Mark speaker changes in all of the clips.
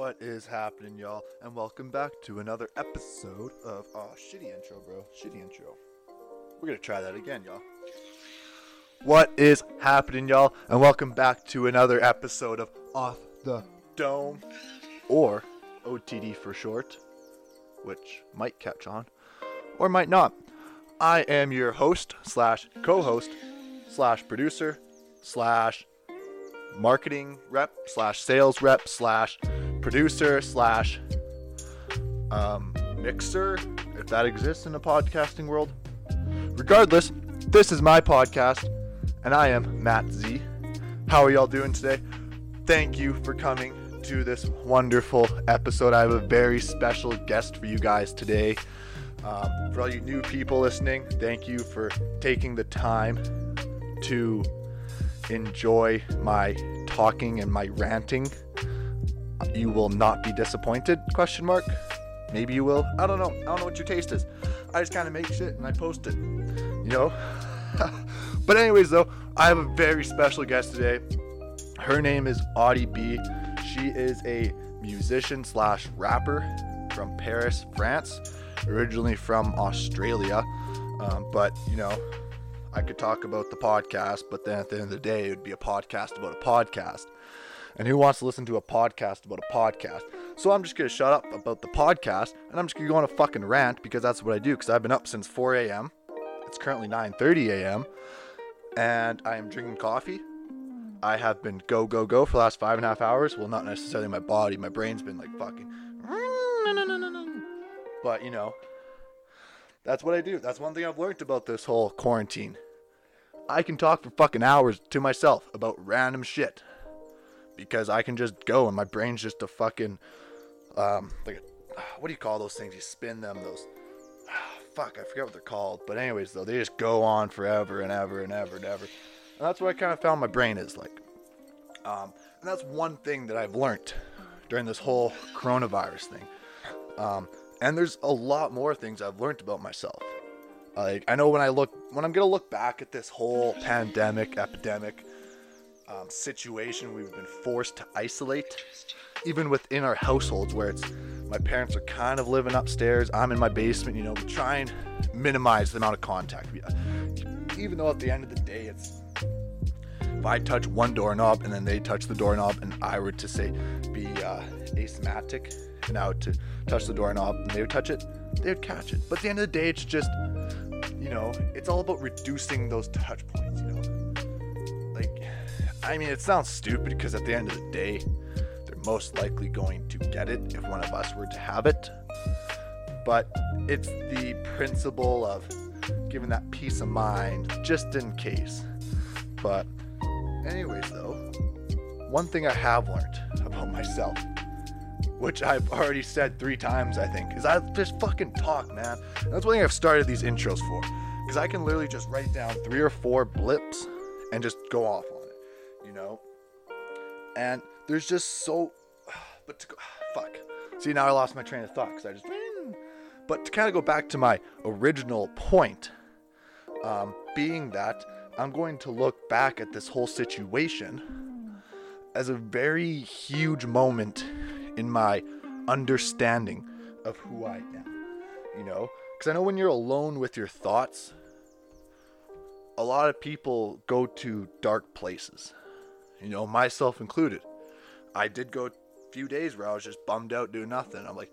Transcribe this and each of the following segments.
Speaker 1: What is happening, y'all? And welcome back to another episode of. Oh, shitty intro, bro. Shitty intro. We're gonna try that again, y'all. What is happening, y'all? And welcome back to another episode of Off the Dome, or OTD for short, which might catch on, or might not. I am your host slash co-host slash producer slash marketing rep slash sales rep slash producer slash um, mixer, if that exists in the podcasting world. Regardless, this is my podcast, and I am Matt Z. How are y'all doing today? Thank you for coming to this wonderful episode. I have a very special guest for you guys today. Um, for all you new people listening, thank you for taking the time to enjoy my talking and my ranting. You will not be disappointed? Question mark. Maybe you will. I don't know. I don't know what your taste is. I just kind of make shit and I post it. You know. but anyways, though, I have a very special guest today. Her name is Audie B. She is a musician slash rapper from Paris, France. Originally from Australia, um, but you know, I could talk about the podcast, but then at the end of the day, it would be a podcast about a podcast. And who wants to listen to a podcast about a podcast? So I'm just gonna shut up about the podcast, and I'm just gonna go on a fucking rant because that's what I do. Because I've been up since 4 a.m. It's currently 9:30 a.m. and I am drinking coffee. I have been go go go for the last five and a half hours. Well, not necessarily my body. My brain's been like fucking. But you know, that's what I do. That's one thing I've learned about this whole quarantine. I can talk for fucking hours to myself about random shit because I can just go and my brain's just a fucking um like what do you call those things? You spin them those fuck, I forget what they're called. But anyways though, they just go on forever and ever and ever and ever. And that's what I kind of found my brain is like. Um, and that's one thing that I've learned during this whole coronavirus thing. Um, and there's a lot more things I've learned about myself. Like I know when I look when I'm gonna look back at this whole pandemic, epidemic um, situation, we've been forced to isolate, even within our households, where it's my parents are kind of living upstairs, I'm in my basement. You know, we try and minimize the amount of contact. Even though at the end of the day, it's if I touch one doorknob and then they touch the doorknob, and I were to say be uh, asymmetric and I to touch the doorknob and they would touch it, they would catch it. But at the end of the day, it's just, you know, it's all about reducing those touch points, I mean, it sounds stupid because at the end of the day, they're most likely going to get it if one of us were to have it. But it's the principle of giving that peace of mind just in case. But, anyways, though, one thing I have learned about myself which I've already said three times, I think, is I just fucking talk, man. That's one thing I've started these intros for, because I can literally just write down three or four blips and just go off on. And there's just so, but to go, fuck. See, now I lost my train of thought because I just. But to kind of go back to my original point, um, being that I'm going to look back at this whole situation as a very huge moment in my understanding of who I am. You know, because I know when you're alone with your thoughts, a lot of people go to dark places. You know, myself included. I did go a few days where I was just bummed out doing nothing. I'm like,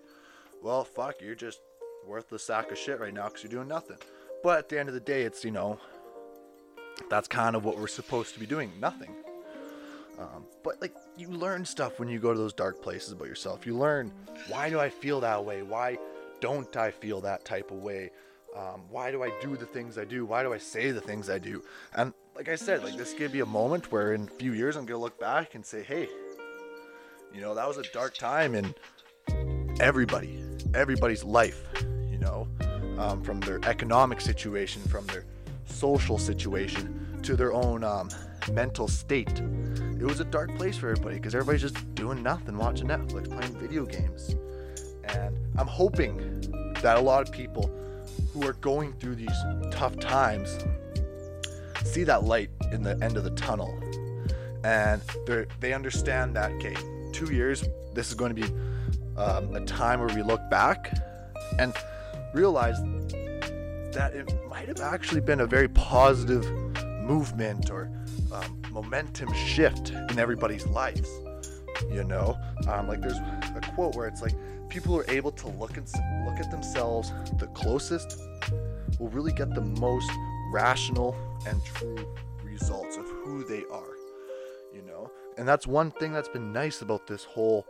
Speaker 1: well, fuck, you're just worthless sack of shit right now because you're doing nothing. But at the end of the day, it's, you know, that's kind of what we're supposed to be doing nothing. Um, but like you learn stuff when you go to those dark places about yourself. You learn why do I feel that way? Why don't I feel that type of way? Um, why do I do the things I do? Why do I say the things I do? And like I said, like this could be a moment where in a few years I'm gonna look back and say, hey, you know, that was a dark time in everybody, everybody's life. You know, um, from their economic situation, from their social situation, to their own um, mental state it was a dark place for everybody because everybody's just doing nothing, watching Netflix, playing video games. And I'm hoping that a lot of people who are going through these tough times see that light in the end of the tunnel and they understand that okay two years, this is going to be um, a time where we look back and realize that it might have actually been a very positive movement or um, momentum shift in everybody's lives. You know, um, like there's a quote where it's like people are able to look and look at themselves the closest will really get the most rational and true results of who they are. You know, and that's one thing that's been nice about this whole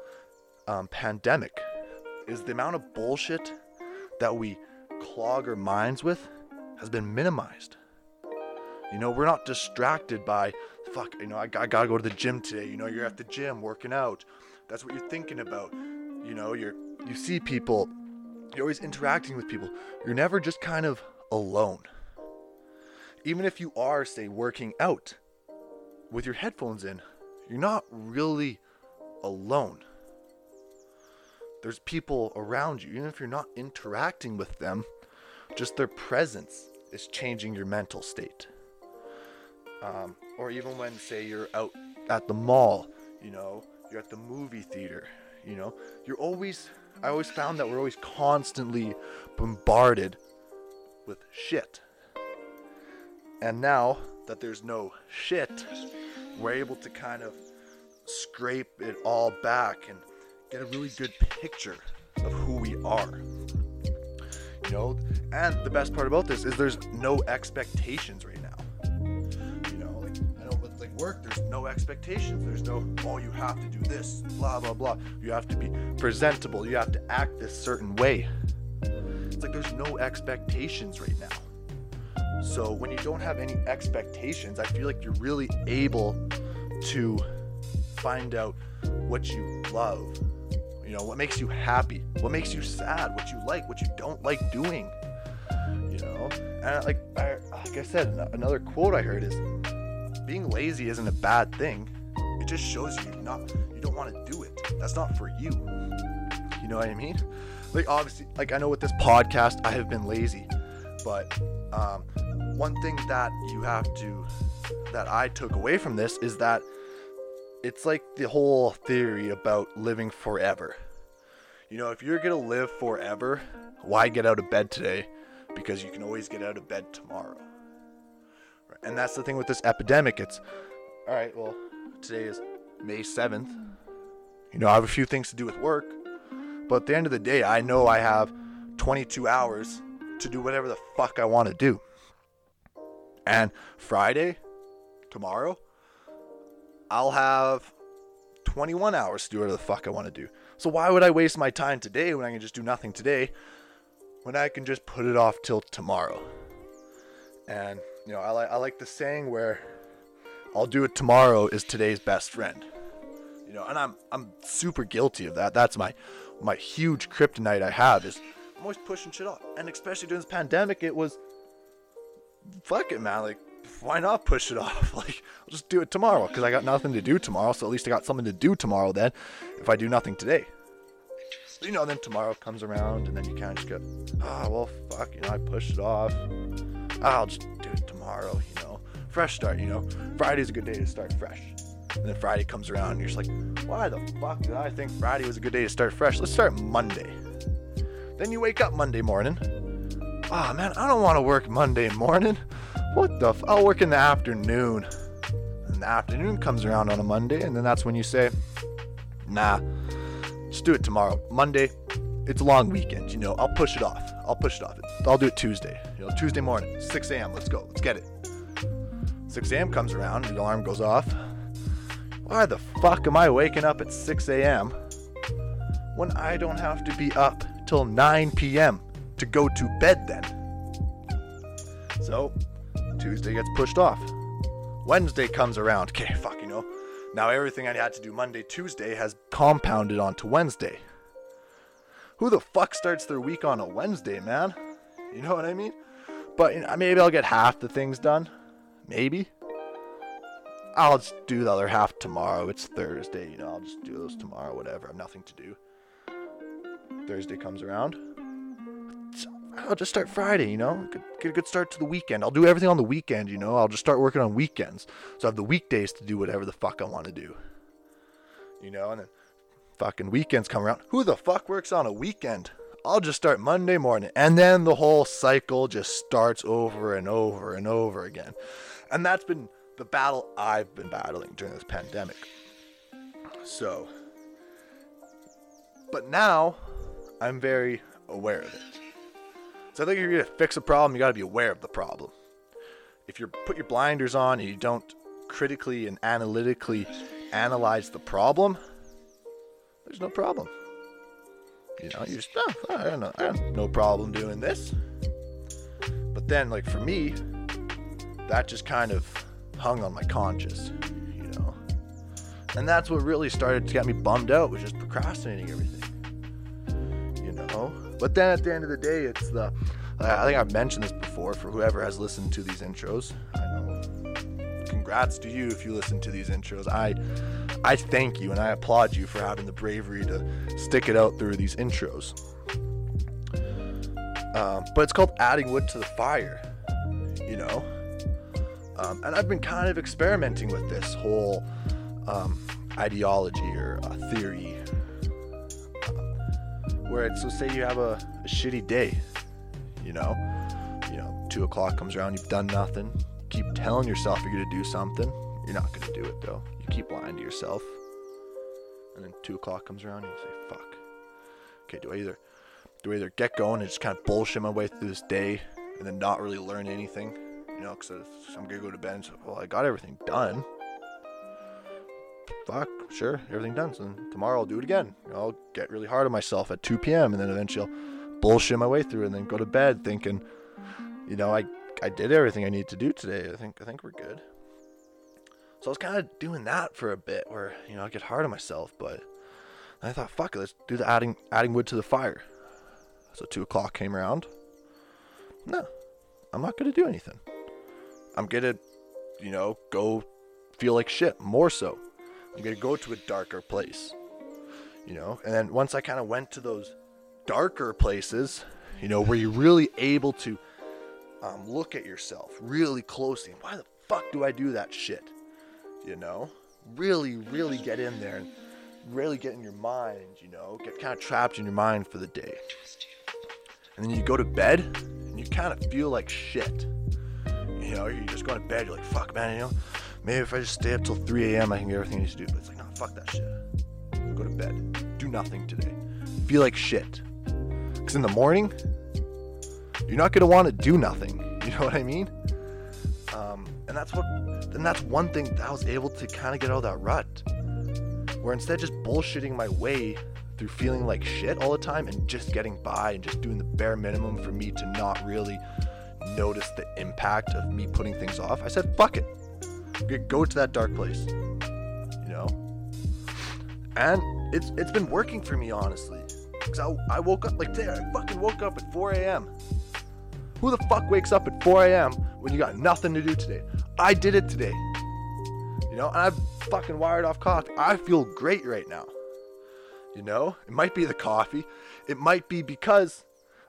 Speaker 1: um, pandemic is the amount of bullshit that we clog our minds with has been minimized. You know, we're not distracted by, fuck, you know, I, I gotta go to the gym today. You know, you're at the gym working out. That's what you're thinking about. You know, you're, you see people, you're always interacting with people. You're never just kind of alone. Even if you are, say, working out with your headphones in, you're not really alone. There's people around you, even if you're not interacting with them, just their presence is changing your mental state. Um, or even when, say, you're out at the mall, you know, you're at the movie theater, you know, you're always, I always found that we're always constantly bombarded with shit. And now that there's no shit, we're able to kind of scrape it all back and get a really good picture of who we are. You know, and the best part about this is there's no expectations right now. You know, like I know with like work, there's no expectations. There's no oh you have to do this, blah blah blah. You have to be presentable. You have to act this certain way. It's like there's no expectations right now. So when you don't have any expectations, I feel like you're really able to find out what you love, you know, what makes you happy, what makes you sad, what you like, what you don't like doing. You know, and like I, like I said, another quote I heard is, "Being lazy isn't a bad thing. It just shows you not you don't want to do it. That's not for you. You know what I mean? Like obviously, like I know with this podcast, I have been lazy, but um, one thing that you have to that I took away from this is that it's like the whole theory about living forever. You know, if you're gonna live forever, why get out of bed today? Because you can always get out of bed tomorrow. And that's the thing with this epidemic. It's all right. Well, today is May seventh. You know, I have a few things to do with work, but at the end of the day, I know I have 22 hours to do whatever the fuck I want to do. And Friday, tomorrow, I'll have 21 hours to do whatever the fuck I want to do. So why would I waste my time today when I can just do nothing today when I can just put it off till tomorrow? And you know, I like I like the saying where I'll do it tomorrow is today's best friend. You know, and I'm I'm super guilty of that. That's my my huge kryptonite I have is I'm always pushing shit off. And especially during this pandemic, it was fuck it, man. Like why not push it off? Like, I'll just do it tomorrow because I got nothing to do tomorrow. So at least I got something to do tomorrow then if I do nothing today. You know, then tomorrow comes around and then you kind of just go, ah, oh, well, fuck, you know, I pushed it off. I'll just do it tomorrow, you know. Fresh start, you know. Friday's a good day to start fresh. And then Friday comes around and you're just like, why the fuck did I think Friday was a good day to start fresh? Let's start Monday. Then you wake up Monday morning. Ah, oh, man, I don't want to work Monday morning. What the? F- I'll work in the afternoon. And the afternoon comes around on a Monday, and then that's when you say, nah, just do it tomorrow. Monday, it's a long weekend, you know. I'll push it off. I'll push it off. I'll do it Tuesday. You know, Tuesday morning, 6 a.m. Let's go. Let's get it. 6 a.m. comes around, the alarm goes off. Why the fuck am I waking up at 6 a.m. when I don't have to be up till 9 p.m. to go to bed then? So, Tuesday gets pushed off. Wednesday comes around. Okay, fuck, you know. Now everything I had to do Monday, Tuesday has compounded onto Wednesday. Who the fuck starts their week on a Wednesday, man? You know what I mean? But you know, maybe I'll get half the things done. Maybe. I'll just do the other half tomorrow. It's Thursday, you know. I'll just do those tomorrow, whatever. I have nothing to do. Thursday comes around. I'll just start Friday, you know, get a good start to the weekend. I'll do everything on the weekend, you know. I'll just start working on weekends. So I have the weekdays to do whatever the fuck I want to do. You know, and then fucking weekends come around. Who the fuck works on a weekend? I'll just start Monday morning. And then the whole cycle just starts over and over and over again. And that's been the battle I've been battling during this pandemic. So, but now I'm very aware of it. So I think if you're gonna fix a problem, you gotta be aware of the problem. If you put your blinders on and you don't critically and analytically analyze the problem, there's no problem. You know, you just, oh, I don't know, I have no problem doing this. But then, like for me, that just kind of hung on my conscience, you know. And that's what really started to get me bummed out was just procrastinating everything. But then at the end of the day, it's the, I think I've mentioned this before for whoever has listened to these intros. I know. Congrats to you if you listen to these intros. I I thank you and I applaud you for having the bravery to stick it out through these intros. Um, but it's called adding wood to the fire, you know. Um, and I've been kind of experimenting with this whole um, ideology or uh, theory, where it's so say you have a, a shitty day, you know, you know, two o'clock comes around, you've done nothing, keep telling yourself you're gonna do something, you're not gonna do it though You keep lying to yourself. And then two o'clock comes around and you say, fuck. Okay, do I either do I either get going and just kind of bullshit my way through this day and then not really learn anything? You know, because I'm gonna go to bed and say, well, I got everything done. Fuck, sure, everything done. So tomorrow I'll do it again. I'll get really hard on myself at 2 p.m. and then eventually I'll bullshit my way through and then go to bed thinking, you know, I I did everything I need to do today. I think I think we're good. So I was kind of doing that for a bit, where you know I get hard on myself. But I thought, fuck it, let's do the adding adding wood to the fire. So two o'clock came around. No, I'm not gonna do anything. I'm gonna, you know, go feel like shit. More so, I'm gonna go to a darker place. You know, and then once I kind of went to those darker places, you know, where you're really able to um, look at yourself really closely. Why the fuck do I do that shit? you know? Really, really get in there and really get in your mind, you know? Get kind of trapped in your mind for the day. And then you go to bed and you kind of feel like shit. You know, you're just go to bed, you're like, fuck, man, you know? Maybe if I just stay up till 3 a.m., I can get everything I need to do. But it's like, no, fuck that shit. Go to bed. Do nothing today. Feel like shit. Because in the morning, you're not going to want to do nothing. You know what I mean? Um, and that's what then that's one thing that I was able to kind of get out of that rut. Where instead of just bullshitting my way through feeling like shit all the time and just getting by and just doing the bare minimum for me to not really notice the impact of me putting things off, I said, fuck it. Go to that dark place. You know? And it's it's been working for me honestly. Cause I, I woke up like I fucking woke up at 4 a.m. Who the fuck wakes up at 4 a.m. when you got nothing to do today? I did it today. You know, and I've fucking wired off coffee. I feel great right now. You know, it might be the coffee. It might be because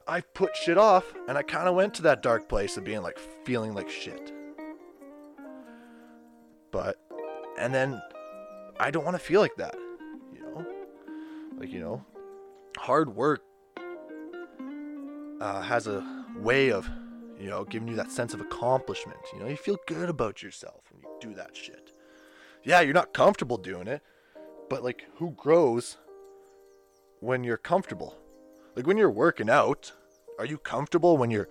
Speaker 1: I put shit off and I kind of went to that dark place of being like feeling like shit. But, and then I don't want to feel like that. You know, like, you know, hard work uh, has a way of you know, giving you that sense of accomplishment. You know, you feel good about yourself when you do that shit. Yeah, you're not comfortable doing it, but like, who grows when you're comfortable? Like, when you're working out, are you comfortable when you're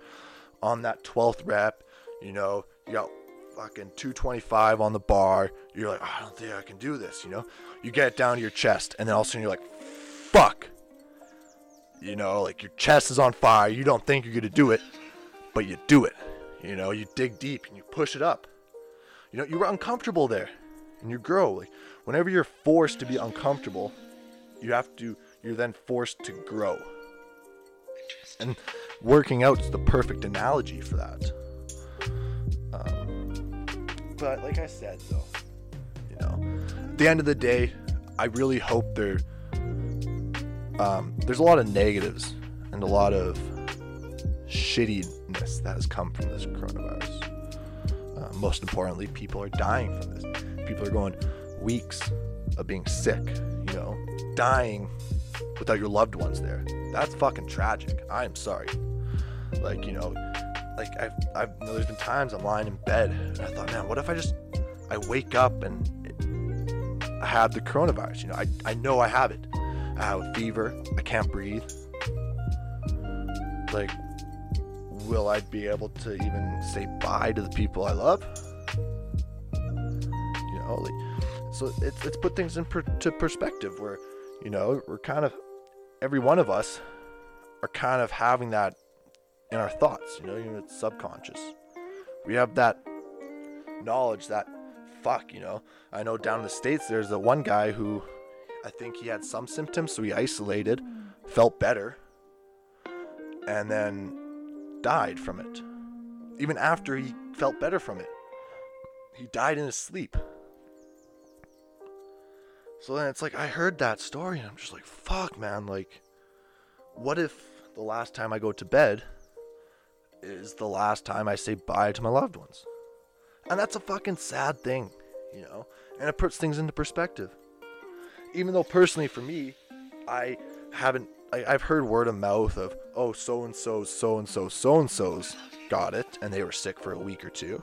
Speaker 1: on that 12th rep? You know, you got fucking 225 on the bar. You're like, oh, I don't think I can do this, you know? You get it down to your chest, and then all of a sudden you're like, fuck. You know, like your chest is on fire. You don't think you're going to do it but you do it. You know, you dig deep and you push it up. You know, you're uncomfortable there and you grow. Like whenever you're forced to be uncomfortable, you have to you're then forced to grow. And working out is the perfect analogy for that. But like I said though, you know, at the end of the day, I really hope there um, there's a lot of negatives and a lot of shittiness that has come from this coronavirus. Uh, most importantly, people are dying from this. People are going weeks of being sick, you know, dying without your loved ones there. That's fucking tragic. I am sorry. Like, you know, like I've, I've you know, there's been times I'm lying in bed and I thought, man, what if I just, I wake up and I have the coronavirus? You know, I, I know I have it. I have a fever. I can't breathe. Like, will I be able to even say bye to the people I love? You know, like, so it's, it's put things into per, perspective where, you know, we're kind of, every one of us are kind of having that in our thoughts, you know, even it's subconscious. We have that knowledge that, fuck, you know, I know down in the States there's the one guy who I think he had some symptoms, so he isolated, felt better, and then died from it. Even after he felt better from it, he died in his sleep. So then it's like, I heard that story, and I'm just like, fuck, man, like, what if the last time I go to bed is the last time I say bye to my loved ones? And that's a fucking sad thing, you know? And it puts things into perspective. Even though personally for me, I haven't, I, I've heard word of mouth of, oh, so and so, so and so, so and so's got it, and they were sick for a week or two.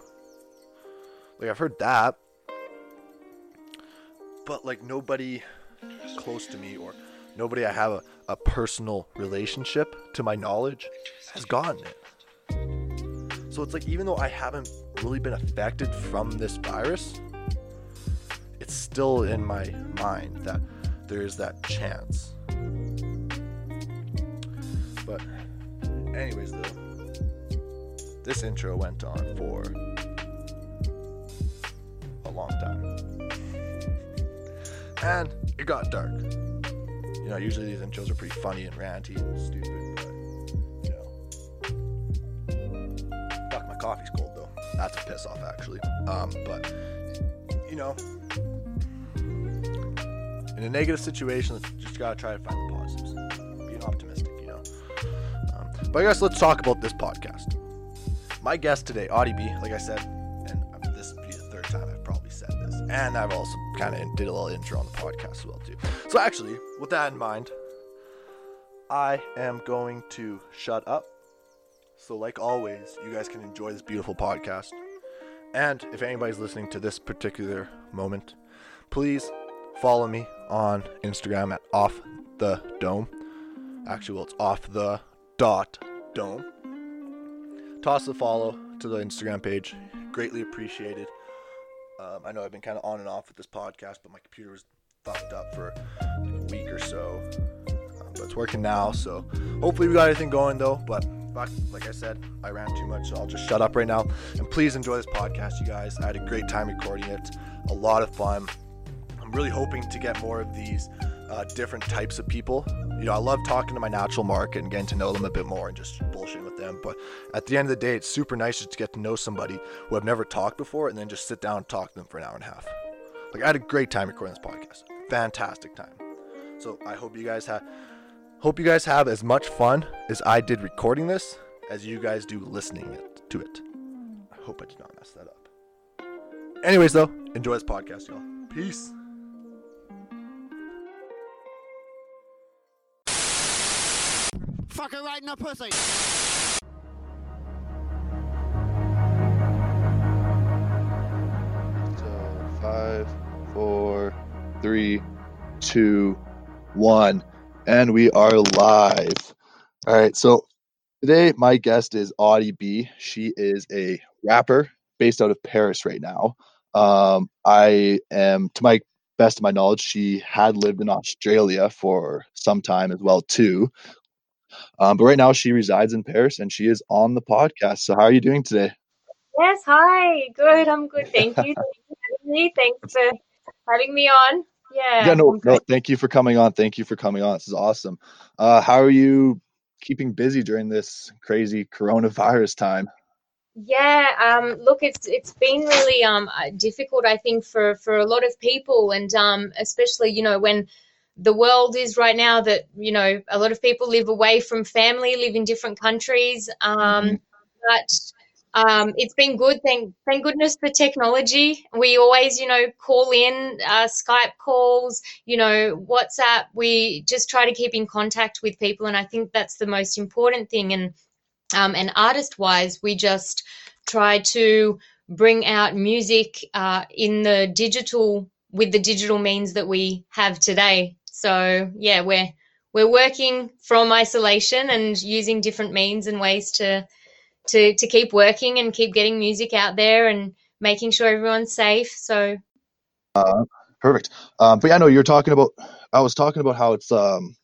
Speaker 1: Like, I've heard that. But, like, nobody close to me or nobody I have a, a personal relationship to my knowledge has gotten it. So it's like, even though I haven't really been affected from this virus, it's still in my mind that there's that chance. But, anyways, though, this intro went on for a long time. And it got dark. You know, usually these intros are pretty funny and ranty and stupid, coffee's cold, though. That's a piss off, actually. Um, but, you know, in a negative situation, just gotta try to find the positives. Being optimistic, you know. Um, but I guess let's talk about this podcast. My guest today, Audie B, like I said, and this will be the third time I've probably said this, and I've also kind of did a little intro on the podcast as well too. So actually, with that in mind, I am going to shut up. So like always, you guys can enjoy this beautiful podcast. And if anybody's listening to this particular moment, please follow me on Instagram at off the dome. Actually, well, it's off the dot dome. Toss a follow to the Instagram page. Greatly appreciated. Um, I know I've been kind of on and off with this podcast, but my computer was fucked up for like a week or so. Um, but it's working now, so hopefully we got everything going though. But fuck, like I said, I ran too much, so I'll just shut up right now. And please enjoy this podcast, you guys. I had a great time recording it. A lot of fun. I'm really hoping to get more of these uh, different types of people. You know, I love talking to my natural market and getting to know them a bit more and just bullshitting with them. But at the end of the day, it's super nice just to get to know somebody who I've never talked before and then just sit down and talk to them for an hour and a half. Like I had a great time recording this podcast. Fantastic time. So I hope you guys have hope you guys have as much fun as I did recording this as you guys do listening it, to it. I hope I did not mess that up. Anyways, though, enjoy this podcast, y'all. Peace.
Speaker 2: Fucker right in the pussy.
Speaker 1: So five, four, three, two, one, and we are live. All right. So today my guest is Audie B. She is a rapper based out of Paris right now. Um, I am, to my best of my knowledge, she had lived in Australia for some time as well too. Um, but right now she resides in Paris and she is on the podcast. So how are you doing today?
Speaker 3: Yes, hi. Good. I'm good. Thank you. Thank you for having me. Thanks for having me on. Yeah.
Speaker 1: Yeah, no, no, thank you for coming on. Thank you for coming on. This is awesome. Uh, how are you keeping busy during this crazy coronavirus time?
Speaker 3: Yeah, um, look, it's it's been really um uh, difficult, I think, for for a lot of people, and um, especially you know when the world is right now that you know a lot of people live away from family, live in different countries. Um,
Speaker 1: Mhm.
Speaker 3: but um, it's been good. Thank thank goodness for technology. We always, you know, call in uh, Skype calls, you know, WhatsApp. We just try to keep in contact with people, and I think that's the most important thing. And um, and artist wise, we just try to bring out music uh, in the digital with the digital means that we have today. So yeah, we're we're working from isolation and using different means and ways to to to keep working and keep getting music out there and making sure everyone's safe. So
Speaker 1: uh, perfect. Um, but yeah, no, you're talking about. I was talking about how it's um,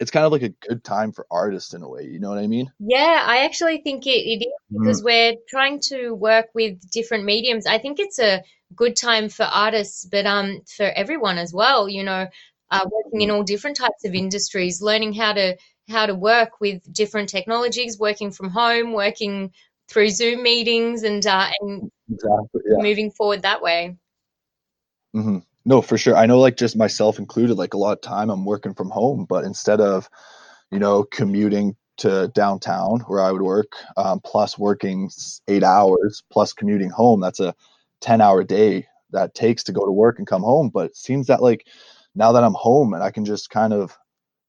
Speaker 1: it's kind of like a good time for artists in a way. You know what I mean?
Speaker 3: Yeah, I actually think it, it is mm-hmm. because mm. we're trying to work with different mediums. I think it's a good time for artists, but um, for everyone as well. You know, uh, working in mm. all different types of industries, learning how to how to work with different technologies, working from home, working through Zoom meetings, and uh, and exactly, yeah. moving forward that way.
Speaker 1: Mm-hmm. No, for sure. I know, like just myself included, like a lot of time I'm working from home, but instead of, you know, commuting to downtown where I would work, um, plus working eight hours, plus commuting home, that's a 10 hour day that takes to go to work and come home. But it seems that like now that I'm home and I can just kind of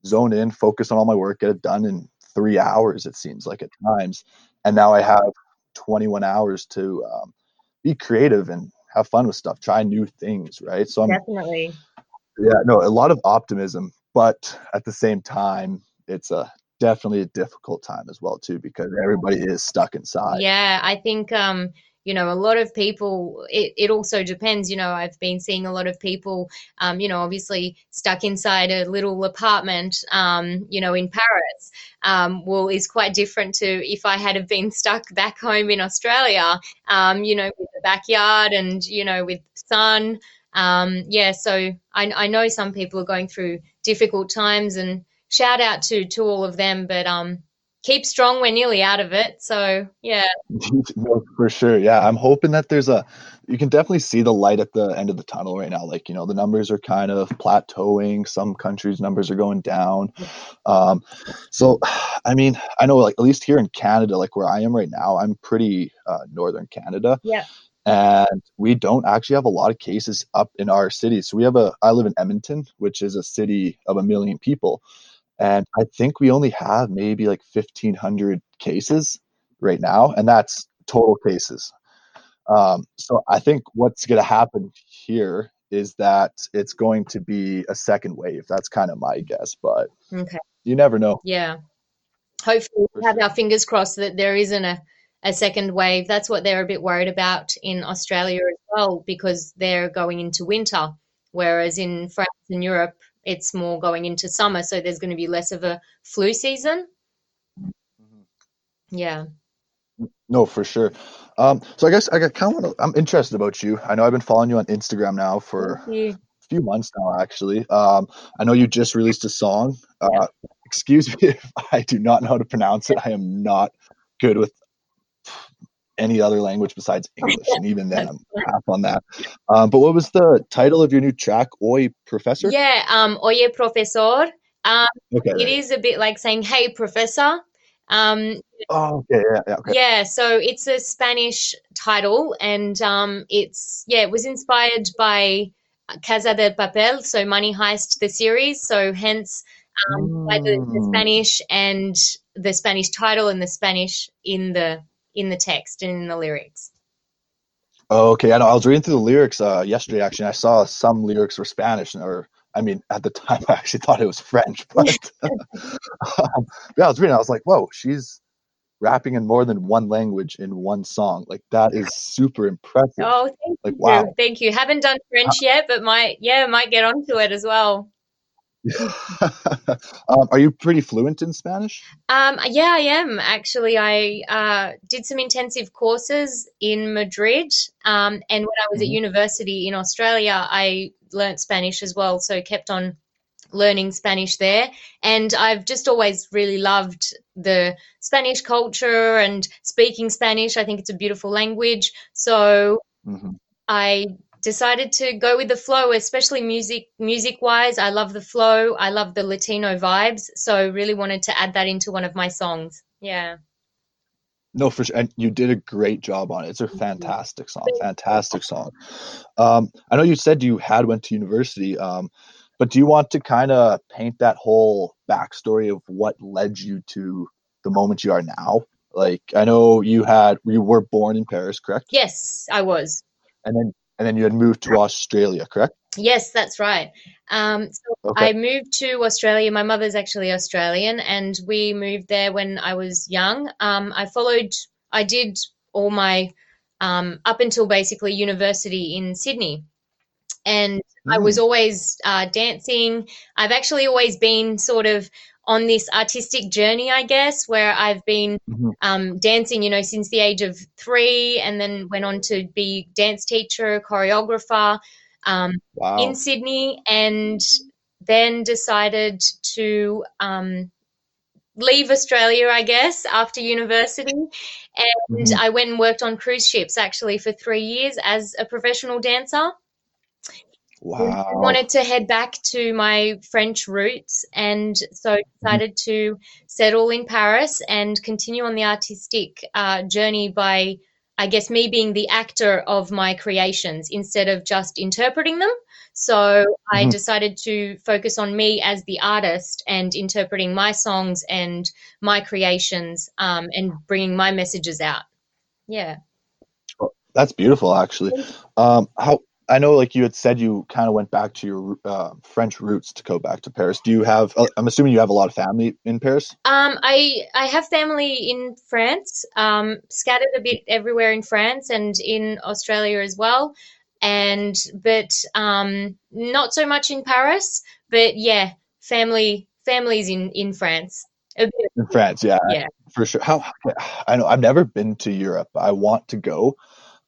Speaker 1: zone in, focus on all my work, get it done in three hours, it seems like at times. And now I have 21 hours to um, be creative and have fun with stuff, try new things, right?
Speaker 3: So I'm definitely,
Speaker 1: yeah, no, a lot of optimism, but at the same time, it's a definitely a difficult time as well too because everybody is stuck inside.
Speaker 3: Yeah, I think um you know, a lot of people, it, it also depends. You know, I've been seeing a lot of people, um, you know, obviously stuck inside a little apartment, um, you know, in Paris. Um, well, is quite different to if I had have been stuck back home in Australia, um, you know, with the backyard and, you know, with sun. Um, yeah, so I, I know some people are going through difficult times and shout out to, to all of them, but, um, keep strong. We're nearly out of it. So yeah.
Speaker 1: for sure. Yeah. I'm hoping that there's a you can definitely see the light at the end of the tunnel right now. Like, you know, the numbers are kind of plateauing. Some countries' numbers are going down. Um, so I mean, I know like at least here in Canada, like where I am right now, I'm pretty uh, northern Canada.
Speaker 3: Yeah.
Speaker 1: And we don't actually have a lot of cases up in our city. So we have a I live in Edmonton, which is a city of a million people and I think we only have maybe like 1,500 cases right now, and that's total cases. Um, so I think what's going to happen here is that it's going to be a second wave. That's kind of my guess, but
Speaker 3: okay.
Speaker 1: you never know.
Speaker 3: Yeah. Hopefully, we have sure. our fingers crossed that there isn't a, a second wave. That's what they're a bit worried about in Australia as well, because they're going into winter, whereas in France and Europe, it's more going into summer, so there's going to be less of a flu season. Mm-hmm. Yeah.
Speaker 1: No, for sure. Um, so I guess I got kind of I'm interested about you. I know I've been following you on Instagram now for a few months now, actually. Um, I know you just released a song. Uh, yeah. Excuse me if I do not know how to pronounce it. I am not good with any other language besides English, and even then I'm half on that. Um, but what was the title of your new track, Oye Professor?
Speaker 3: Yeah, um, Oye Profesor. Um, okay. It is a bit like saying, "Hey, Professor." Um,
Speaker 1: oh, okay, yeah, yeah, okay.
Speaker 3: yeah. So it's a Spanish title, and um, it's yeah, it was inspired by Casa del Papel, so Money Heist, the series. So hence um, mm. by the, the Spanish and the Spanish title and the Spanish in the in the text and in the lyrics.
Speaker 1: Oh, okay. I know. I was reading through the lyrics uh, yesterday. Actually, I saw some lyrics were Spanish, or I mean, at the time, I actually thought it was French. But um, yeah, I was reading. I was like, "Whoa, she's rapping in more than one language in one song. Like that is super impressive."
Speaker 3: Oh, thank like, you. Wow. Thank you. Haven't done French yet, but might yeah, might get onto it as well.
Speaker 1: um, are you pretty fluent in Spanish?
Speaker 3: Um, yeah, I am actually. I uh, did some intensive courses in Madrid, um, and when I was mm-hmm. at university in Australia, I learnt Spanish as well. So kept on learning Spanish there, and I've just always really loved the Spanish culture and speaking Spanish. I think it's a beautiful language. So. Mm-hmm. I decided to go with the flow, especially music music wise. I love the flow. I love the Latino vibes. So really wanted to add that into one of my songs. Yeah.
Speaker 1: No, for sure. And you did a great job on it. It's a fantastic song. Fantastic song. Um, I know you said you had went to university, um, but do you want to kind of paint that whole backstory of what led you to the moment you are now? Like, I know you had you were born in Paris, correct?
Speaker 3: Yes, I was.
Speaker 1: And then and then you had moved to Australia, correct?
Speaker 3: Yes, that's right. Um, so
Speaker 1: Okay.
Speaker 3: I moved to Australia. My mother's actually Australian, and we moved there when I was young. Um, I followed, I did all my, um, up until basically university in Sydney. And I was
Speaker 1: Mm,
Speaker 3: always uh, dancing. I've actually always been sort of on this artistic journey, I guess, where I've been
Speaker 1: mhm.
Speaker 3: um, dancing, you know, since the age of three, and then went on to be dance teacher, choreographer. Um, in Sydney and then decided to um, leave Australia, I guess, after university. And
Speaker 1: Mhm.
Speaker 3: I went and worked on cruise ships actually for three years as a professional dancer. And I wanted to head back to my French roots, and so
Speaker 1: Mhm.
Speaker 3: decided to settle in Paris and continue on the artistic uh, journey by, I guess, me being the actor of my creations instead of just interpreting them. So I
Speaker 1: Mhm.
Speaker 3: decided to focus on me as the artist and interpreting my songs and my creations um, and bringing my messages out. Yeah.
Speaker 1: Oh, That's beautiful, actually. Um, how I know, like you had said, you kind of went back to your uh, French roots to go back to Paris. Do you have? uh, I'm assuming you have a lot of family in Paris.
Speaker 3: Um, I I have family in France, um, scattered a bit everywhere in France and in Australia as well, and but um, not so much in Paris. But yeah, family families in in France. A bit,
Speaker 1: In France, yeah,
Speaker 3: yeah,
Speaker 1: for sure. How I know I've never been to Europe. I want to go.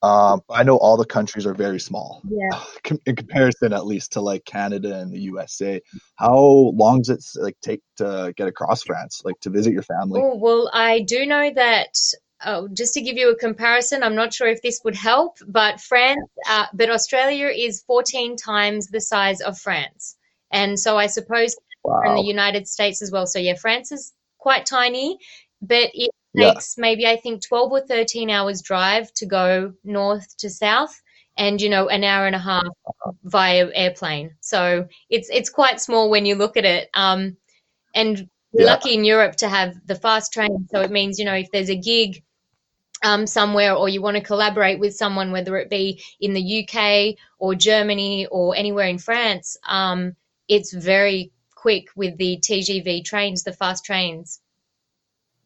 Speaker 1: Um, I know all the countries are very small
Speaker 3: yeah.
Speaker 1: in comparison, at least to like Canada and the USA. How long does it like take to get across France, like to visit your family?
Speaker 3: Oh, well, I do know that. Oh, just to give you a comparison, I'm not sure if this would help, but France, uh, but Australia is 14 times the size of France, and so I suppose in the United States as well. So yeah, France is quite tiny, but it
Speaker 1: Yeah.
Speaker 3: takes maybe I think 12 or 13 hours drive to go north to south and you know an hour and a half via airplane. So it's it's quite small when you look at it. Um, and we're
Speaker 1: Yeah.
Speaker 3: lucky in Europe to have the fast train, so it means you know if there's a gig um, somewhere or you want to collaborate with someone, whether it be in the UK or Germany or anywhere in France, um, it's very quick with the TGV trains, the fast trains.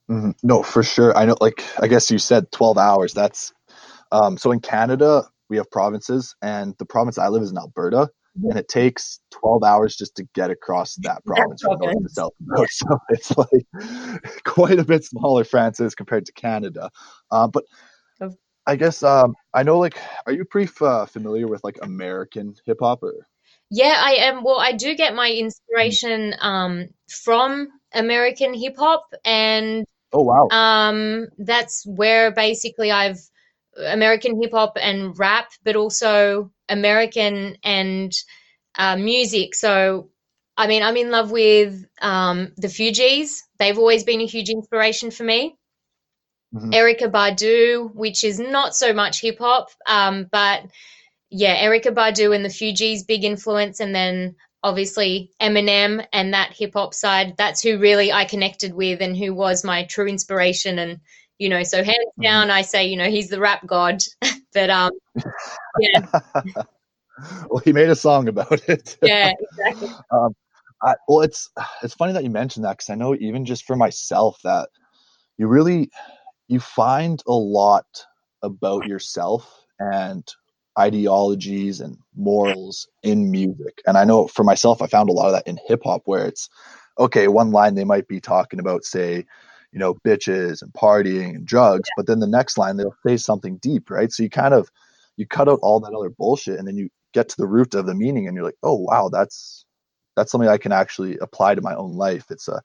Speaker 1: Mhm. No, for sure. I know, like, I guess you said 12 hours. That's um, so in Canada, we have provinces, and the province I live is in Alberta, and it takes 12 hours just to get across that province from north to south. So it's like quite a bit smaller France is compared to Canada. Um, but I guess um, I know, like, are you pretty uh, familiar with like American hip hop or?
Speaker 3: Yeah, I am. Well, I do get my inspiration um, from American hip hop, and
Speaker 1: Oh wow.
Speaker 3: um, that's where basically I've American hip hop and rap, but also American and uh, music. So, I mean, I'm in love with um, the Fugees. They've always been a huge inspiration for me.
Speaker 1: Mhm.
Speaker 3: Erykah Badu, which is not so much hip hop, um, but yeah, Erykah Badu and the Fugees, big influence, and then obviously Eminem and that hip hop side. That's who really I connected with and who was my true inspiration. And you know, so hands
Speaker 1: Mhm.
Speaker 3: down, I say, you know, he's the rap god. but um, yeah,
Speaker 1: well, he made a song about it.
Speaker 3: yeah, exactly.
Speaker 1: Um, I, well, it's it's funny that you mentioned that because I know even just for myself that you really you find a lot about yourself and ideologies and morals in music. And I know for myself, I found a lot of that in hip hop, where it's okay, one line they might be talking about, say, you know, bitches and partying and drugs, but then the next line they'll say something deep, right? So you kind of you cut out all that other bullshit and then you get to the root of the meaning and you're like, oh wow, that's that's something I can actually apply to my own life. It's a,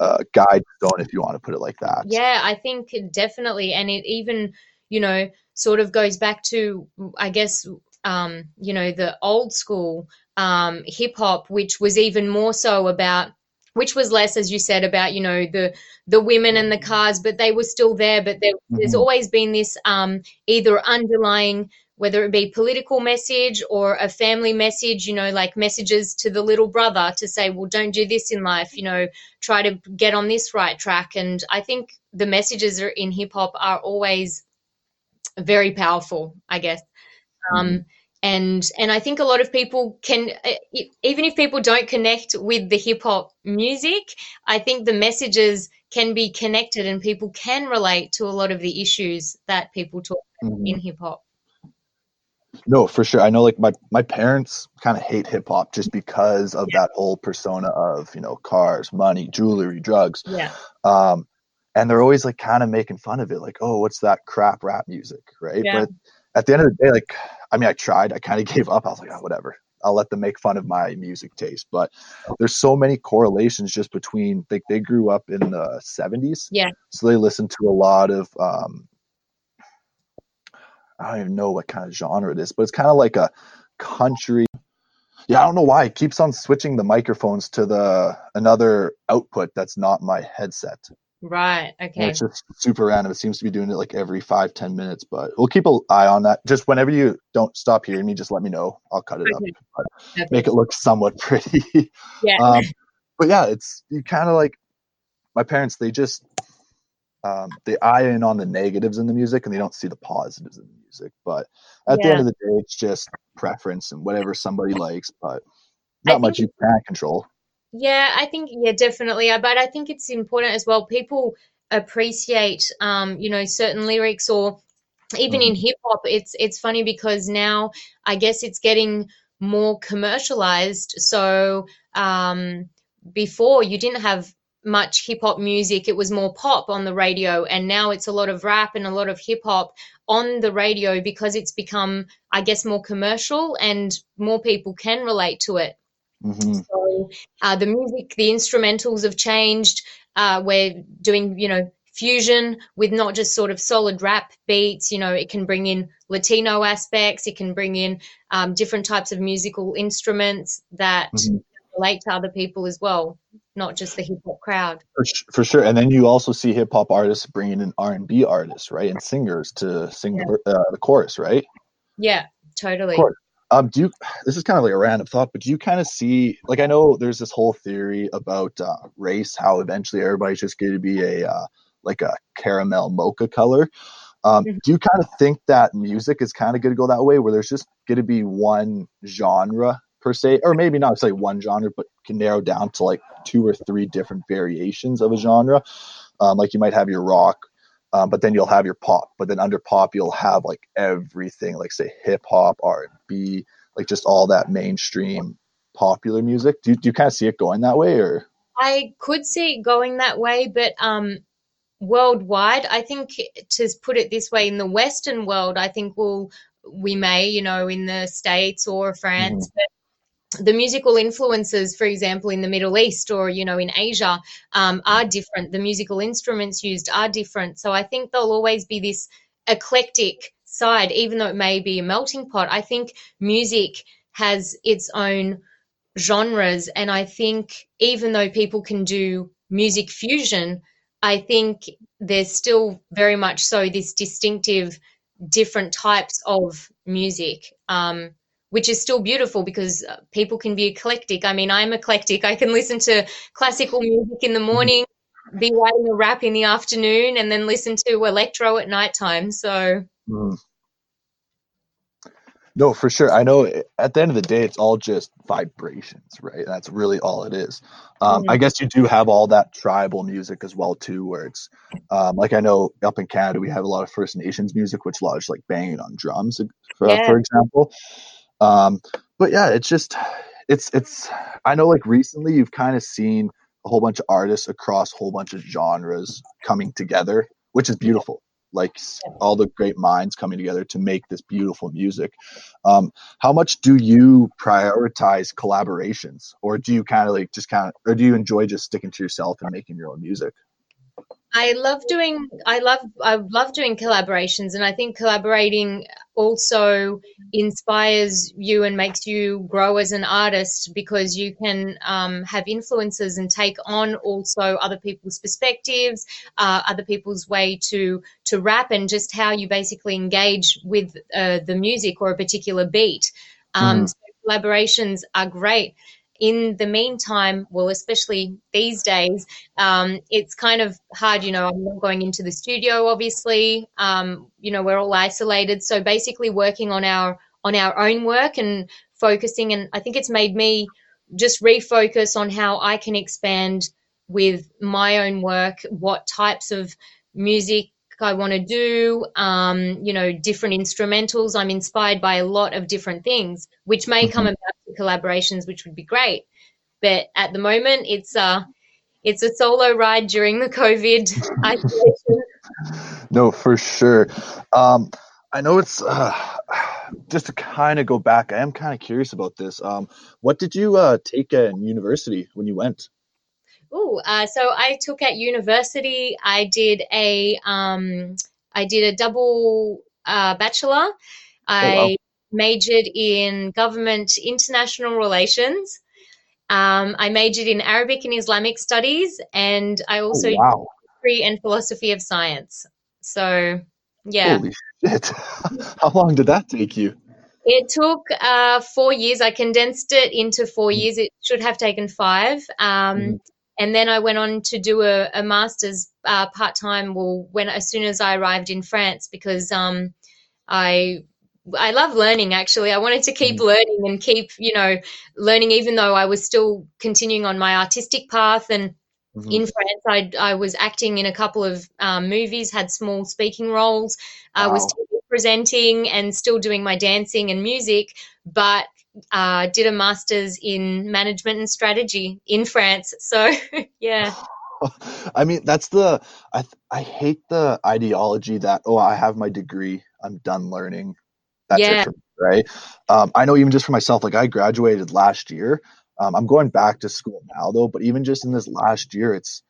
Speaker 1: a guide stone, if you want to put it like that.
Speaker 3: Yeah, I think definitely. And it even, you know, sort of goes back to, I guess, um, you know, the old school um, hip hop, which was even more so about which was less, as you said, about you know the the women and the cars, but they were still there. But there, there's
Speaker 1: Mhm.
Speaker 3: always been this um, either underlying, whether it be political message or a family message, you know, like messages to the little brother to say, well, don't do this in life, you know, try to get on this right track. And I think the messages are in hip hop are always very powerful, I guess. Um, and and I think a lot of people can even if people don't connect with the hip hop music, I think the messages can be connected and people can relate to a lot of the issues that people talk
Speaker 1: Mhm.
Speaker 3: in hip hop.
Speaker 1: No, for sure. I know like my my parents kind of hate hip hop just because of that whole persona of, you know, cars, money, jewelry, drugs.
Speaker 3: Yeah.
Speaker 1: Um and they're always like kind of making fun of it like, "Oh, what's that crap rap music?" right?
Speaker 3: Yeah.
Speaker 1: But at the end of the day like I mean, I tried. I kind of gave up. I was like, "Oh, whatever. I'll let them make fun of my music taste." But there's so many correlations just between like they grew up in the 70s.
Speaker 3: Yeah.
Speaker 1: So they listened to a lot of um I don't even know what kind of genre it is, but it's kind of like a country. Yeah, I don't know why it keeps on switching the microphones to the another output that's not my headset.
Speaker 3: Right.
Speaker 1: And
Speaker 3: Okay.
Speaker 1: it's just super random. It seems to be doing it like every five, ten minutes, but we'll keep an eye on that. Just whenever you don't stop hearing me, just let me know. I'll cut it up,
Speaker 3: Okay.
Speaker 1: but
Speaker 3: Perfect.
Speaker 1: make it look somewhat pretty.
Speaker 3: Yeah.
Speaker 1: um, but yeah, it's you kind of like my parents. They just um, they eye in on the negatives in the music and they don't see the positives in the music. But at the end of the day, it's just preference and whatever somebody likes. But not much you can't control.
Speaker 3: Yeah, I think yeah, definitely. Uh, But I think it's important as well. People appreciate, um, you know, certain lyrics, or even in hip hop. It's it's funny because now I guess it's getting more commercialized. So um, before you didn't have much hip hop music; it was more pop on the radio, and now it's a lot of rap and a lot of hip hop on the radio because it's become, I guess, more commercial and more people can relate to it.
Speaker 1: Hmm
Speaker 3: So uh, the music, the instrumentals have changed. Uh, we're doing, you know, fusion with not just sort of solid rap beats. You know, it can bring in Latino aspects. It can bring in um, different types of musical instruments that
Speaker 1: Mhm.
Speaker 3: relate to other people as well, not just the hip hop crowd.
Speaker 1: For, sh- for sure. And then you also see hip hop artists bringing in R and B artists, right, and singers to sing the, uh, the chorus, right?
Speaker 3: Yeah, totally.
Speaker 1: Um, do you? This is kind of like a random thought, but do you kind of see? Like, I know there's this whole theory about uh, race, how eventually everybody's just going to be a uh, like a caramel mocha color. Um,
Speaker 3: Mhm.
Speaker 1: do you kind of think that music is kind of going to go that way, where there's just going to be one genre per se, or maybe not say one genre, but can narrow down to like two or three different variations of a genre? Um, like you might have your rock, um, but then you'll have your pop. But then under pop, you'll have like everything, like say hip hop, R and B, like just all that mainstream popular music. Do you, do you kind of see it going that way, or
Speaker 3: I could see it going that way, but um, worldwide, I think to put it this way, in the Western world, I think we'll we may, you know, in the States or France, but the musical influences, for example, in the Middle East or you know in Asia, um, are different. The musical instruments used are different. So I think there'll always be this eclectic side, even though it may be a melting pot. I think music has its own genres and i think even though people can do music fusion i think there's still very much so this distinctive different types of music um, which is still beautiful because uh, people can be eclectic i mean i'm eclectic i can listen to classical music in the morning be writing a rap in the afternoon and then listen to electro at nighttime so
Speaker 1: no? For sure, I know. At the end of the day, it's all just vibrations, right? That's really all it is. Um, I guess you do have all that tribal music as well too, where it's um, like I know up in Canada we have a lot of First Nations music, which a lot is like banging on drums,
Speaker 3: Yeah.
Speaker 1: for example. Um, but yeah, it's just it's it's. I know like recently you've kind of seen a whole bunch of artists across a whole bunch of genres coming together, which is beautiful. Like all the great minds coming together to make this beautiful music. Um, how much do you prioritize collaborations, or do you kind of like just kind of, or do you enjoy just sticking to yourself and making your own music?
Speaker 3: I love doing I love I love doing collaborations and I think collaborating also inspires you and makes you grow as an artist because you can um, have influences and take on also other people's perspectives, uh, other people's way to to rap, and just how you basically engage with uh, the music or a particular beat. Um, mm. so collaborations are great in the meantime, well, especially these days, um, it's kind of hard. You know, I'm not going into the studio, obviously. Um, you know, we're all isolated, so basically working on our on our own work and focusing. And I think it's made me just refocus on how I can expand with my own work, what types of music I want to do, um, you know, different instrumentals. I'm inspired by a lot of different things, which may mm-hmm. come about to collaborations, which would be great. But at the moment, it's uh, it's a solo ride during the COVID isolation.
Speaker 1: No, for sure. Um, I know it's uh, just to kind of go back. I am kind of curious about this. Um, what did you uh, take in university when you went?
Speaker 3: Oh, uh, so I took at university. I did a um, I did a double uh, bachelor. I oh, wow. majored in government international relations. Um, I majored in Arabic and Islamic studies, and I oh, also oh, wow. history and philosophy of science. So, yeah.
Speaker 1: Holy shit! How long did that take you?
Speaker 3: It took uh, four years. I condensed it into four mm. years. It should have taken five. Um, mm and then I went on to do a, a master's uh, part time. Well, when as soon as I arrived in France, because um, I I love learning. Actually, I wanted to keep mm. learning and keep you know learning, even though I was still continuing on my artistic path. And mm-hmm. in France, I I was acting in a couple of um, movies, had small speaking roles. I was presenting and still doing my dancing and music, but uh, did a master's in management and strategy in France. So, yeah.
Speaker 1: I mean, that's the I I hate the ideology that oh, I have my degree, I'm done learning. That's yeah. it for me, right? Um, I know even just for myself, like I graduated last year. Um, I'm going back to school now though, but even just in this last year, it's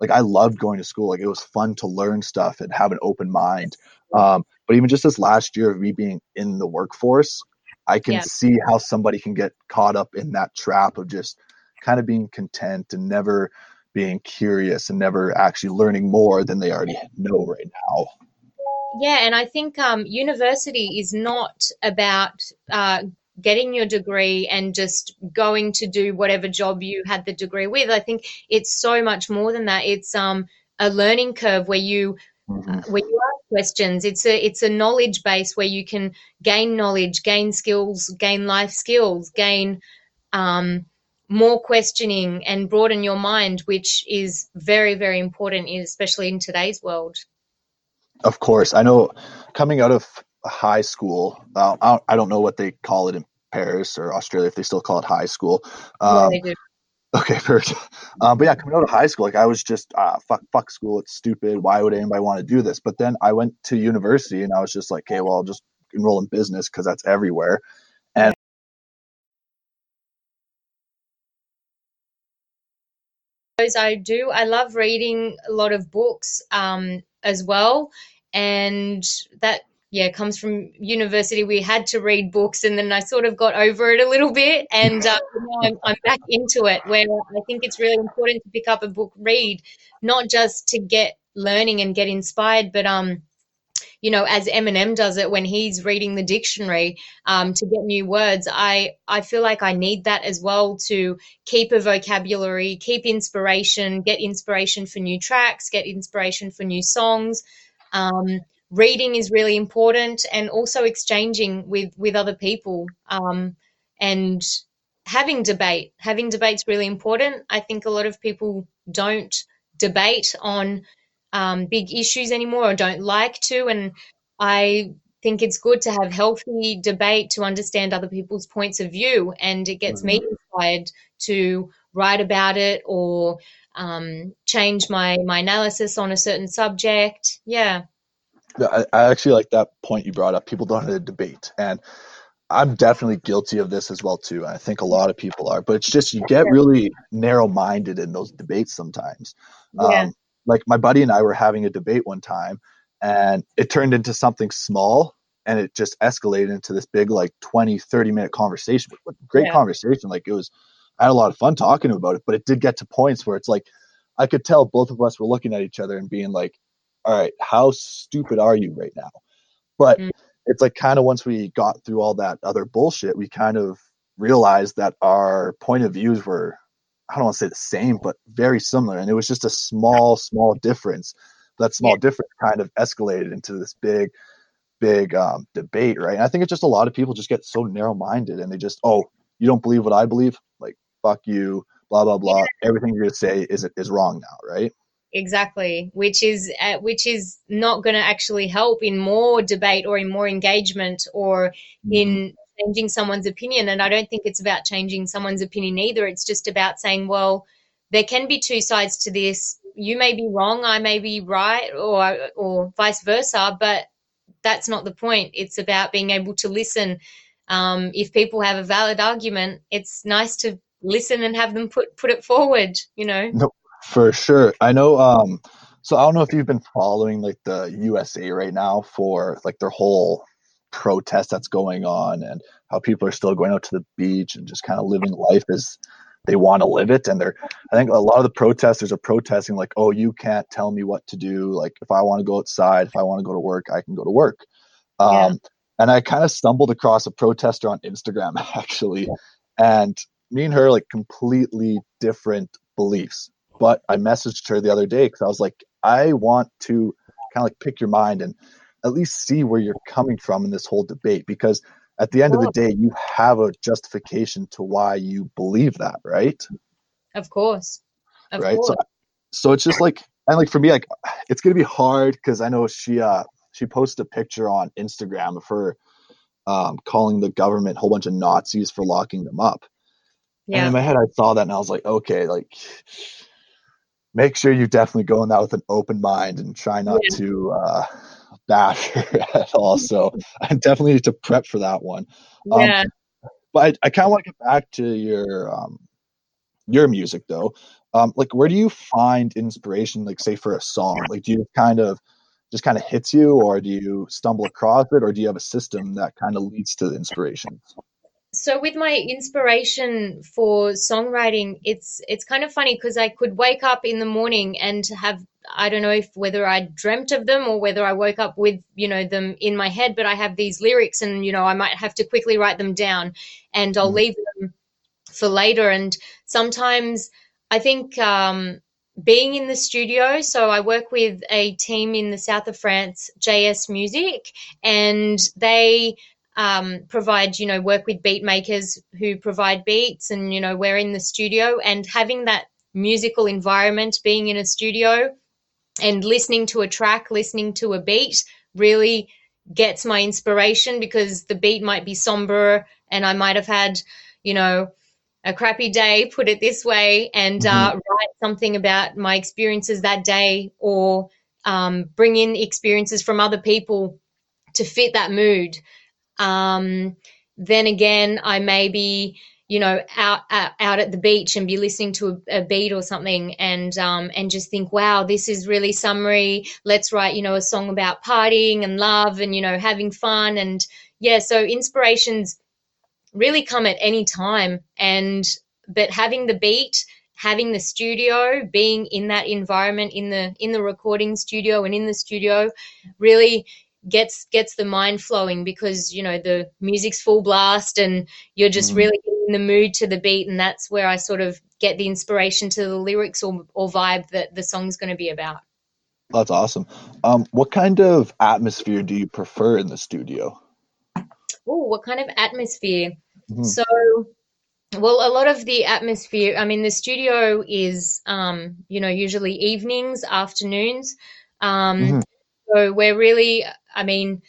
Speaker 1: like I loved going to school. Like it was fun to learn stuff and have an open mind. Um, but even just this last year of me being in the workforce, I can yeah. see how somebody can get caught up in that trap of just kind of being content and never being curious and never actually learning more than they already know right now.
Speaker 3: Yeah, and I think um, university is not about uh, getting your degree and just going to do whatever job you had the degree with. I think it's so much more than that. It's um, a learning curve where you mm-hmm. uh, where you questions. It's a it's a knowledge base where you can gain knowledge, gain skills, gain life skills, gain um, more questioning and broaden your mind, which is very very important, especially in today's world.
Speaker 1: Of course, I know. Coming out of high school, uh, I don't know what they call it in Paris or Australia if they still call it high school. Um, yeah, Okay, first. Um, but yeah, coming out of high school, like I was just uh, fuck, fuck school. It's stupid. Why would anybody want to do this? But then I went to university, and I was just like, okay, well, I'll just enroll in business because that's everywhere. And
Speaker 3: I do. I love reading a lot of books um, as well, and that yeah, comes from university. We had to read books, and then I sort of got over it a little bit, and uh, now I'm, I'm, back into it. Where I think it's really important to pick up a book, read, not just to get learning and get inspired, but um, you know, as Eminem does it when he's reading the dictionary um, to get new words. I I feel like I need that as well to keep a vocabulary, keep inspiration, get inspiration for new tracks, get inspiration for new songs. Um, reading is really important and also exchanging with with other people um, and having debate. Having debates really important. I think a lot of people don't debate on um, big issues anymore or don't like to and i think it's good to have healthy debate to understand other people's points of view and it gets mm-hmm. me inspired to write about it or um, change my my analysis on a certain subject. Yeah
Speaker 1: I, I actually like that point you brought up. People don't have a debate, and I'm definitely guilty of this as well too. I think a lot of people are, but it's just you get really narrow-minded in those debates sometimes. Yeah. Um, like my buddy and I were having a debate one time, and it turned into something small, and it just escalated into this big like 20 30 minute conversation great yeah. conversation like it was i had a lot of fun talking about it but it did get to points where it's like i could tell both of us were looking at each other and being like all right how stupid are you right now but mm-hmm. it's like kind of once we got through all that other bullshit we kind of realized that our point of views were i don't want to say the same but very similar and it was just a small small difference that small difference kind of escalated into this big big um, debate, right? And I think it's just a lot of people just get so narrow minded and they just, oh, you don't believe what I believe? Like, fuck you, blah, blah, blah. Everything you're going to say is, is wrong now, right?
Speaker 3: Exactly, which is uh, which is not going to actually help in more debate or in more engagement or mm-hmm. in changing someone's opinion. And I don't think it's about changing someone's opinion either. It's just about saying, well, there can be two sides to this. You may be wrong, I may be right, or or vice versa. But that's not the point. It's about being able to listen. Um, if people have a valid argument, it's nice to listen and have them put put it forward. You know.
Speaker 1: No, for sure. I know. Um, so I don't know if you've been following like the USA right now for like their whole protest that's going on and how people are still going out to the beach and just kind of living life as they want to live it and they're i think a lot of the protesters are protesting like oh you can't tell me what to do like if i want to go outside if i want to go to work i can go to work um, yeah. and i kind of stumbled across a protester on instagram actually and me and her like completely different beliefs but i messaged her the other day because i was like i want to kind of like pick your mind and at least see where you're coming from in this whole debate because at the end of the day, you have a justification to why you believe that, right?
Speaker 3: Of course.
Speaker 1: Of right. Course. So, so it's just like, and like for me, like it's gonna be hard because I know she uh she posted a picture on Instagram of her um, calling the government a whole bunch of Nazis for locking them up. Yeah. And in my head, I saw that and I was like, okay, like make sure you definitely go in that with an open mind and try not yeah. to uh, bash at all. So I definitely need to prep for that one. Um, yeah. But I, I kind of want to get back to your um, your music though. Um, like, where do you find inspiration? Like, say for a song, like, do you kind of just kind of hits you, or do you stumble across it, or do you have a system that kind of leads to the inspiration?
Speaker 3: So with my inspiration for songwriting it's it's kind of funny because i could wake up in the morning and have I don't know if whether I dreamt of them or whether I woke up with, you know, them in my head, but I have these lyrics and, you know, I might have to quickly write them down and I'll mm. leave them for later. And sometimes I think um, being in the studio, so I work with a team in the south of France, JS Music, and they um, provide, you know, work with beat makers who provide beats and, you know, we're in the studio and having that musical environment, being in a studio and listening to a track, listening to a beat really gets my inspiration because the beat might be somber and I might have had, you know, a crappy day, put it this way, and uh, mm-hmm. uh, write something about my experiences that day or um, bring in experiences from other people to fit that mood. Um, then again, I may be you know, out, out, out at the beach and be listening to a, a beat or something and, um, and just think, wow, this is really summery. Let's write, you know, a song about partying and love and, you know, having fun. And yeah, so inspirations really come at any time. And, but having the beat, having the studio, being in that environment in the, in the recording studio and in the studio really gets gets the mind flowing because you know the music's full blast and you're just mm. really in the mood to the beat and that's where I sort of get the inspiration to the lyrics or, or vibe that the song's going to be about.
Speaker 1: That's awesome. Um, what kind of atmosphere do you prefer in the studio?
Speaker 3: Oh, what kind of atmosphere? Mm-hmm. So, well, a lot of the atmosphere, I mean, the studio is, um, you know, usually evenings, afternoons. Um, mm-hmm. So we're really, I mean,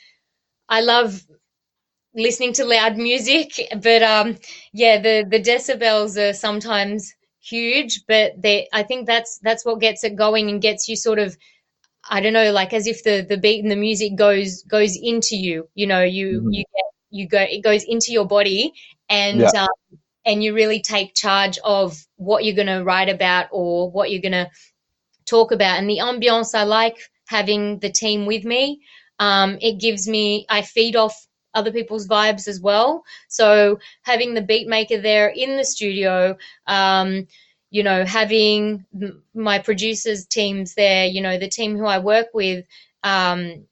Speaker 3: I love listening to loud music, but um, yeah, the the decibels are sometimes huge, but they I think that's that's what gets it going and gets you sort of I don't know, like as if the the beat and the music goes goes into you. You know, you mm-hmm. you get you go it goes into your body and yeah. um, and you really take charge of what you're going to write about or what you're going to talk about. And the ambiance I like having the team with me Um, it gives me, I feed off other people's vibes as well. So having the beat maker there in the studio, um, you know, having my producers teams there, you know, the team who I work with, um,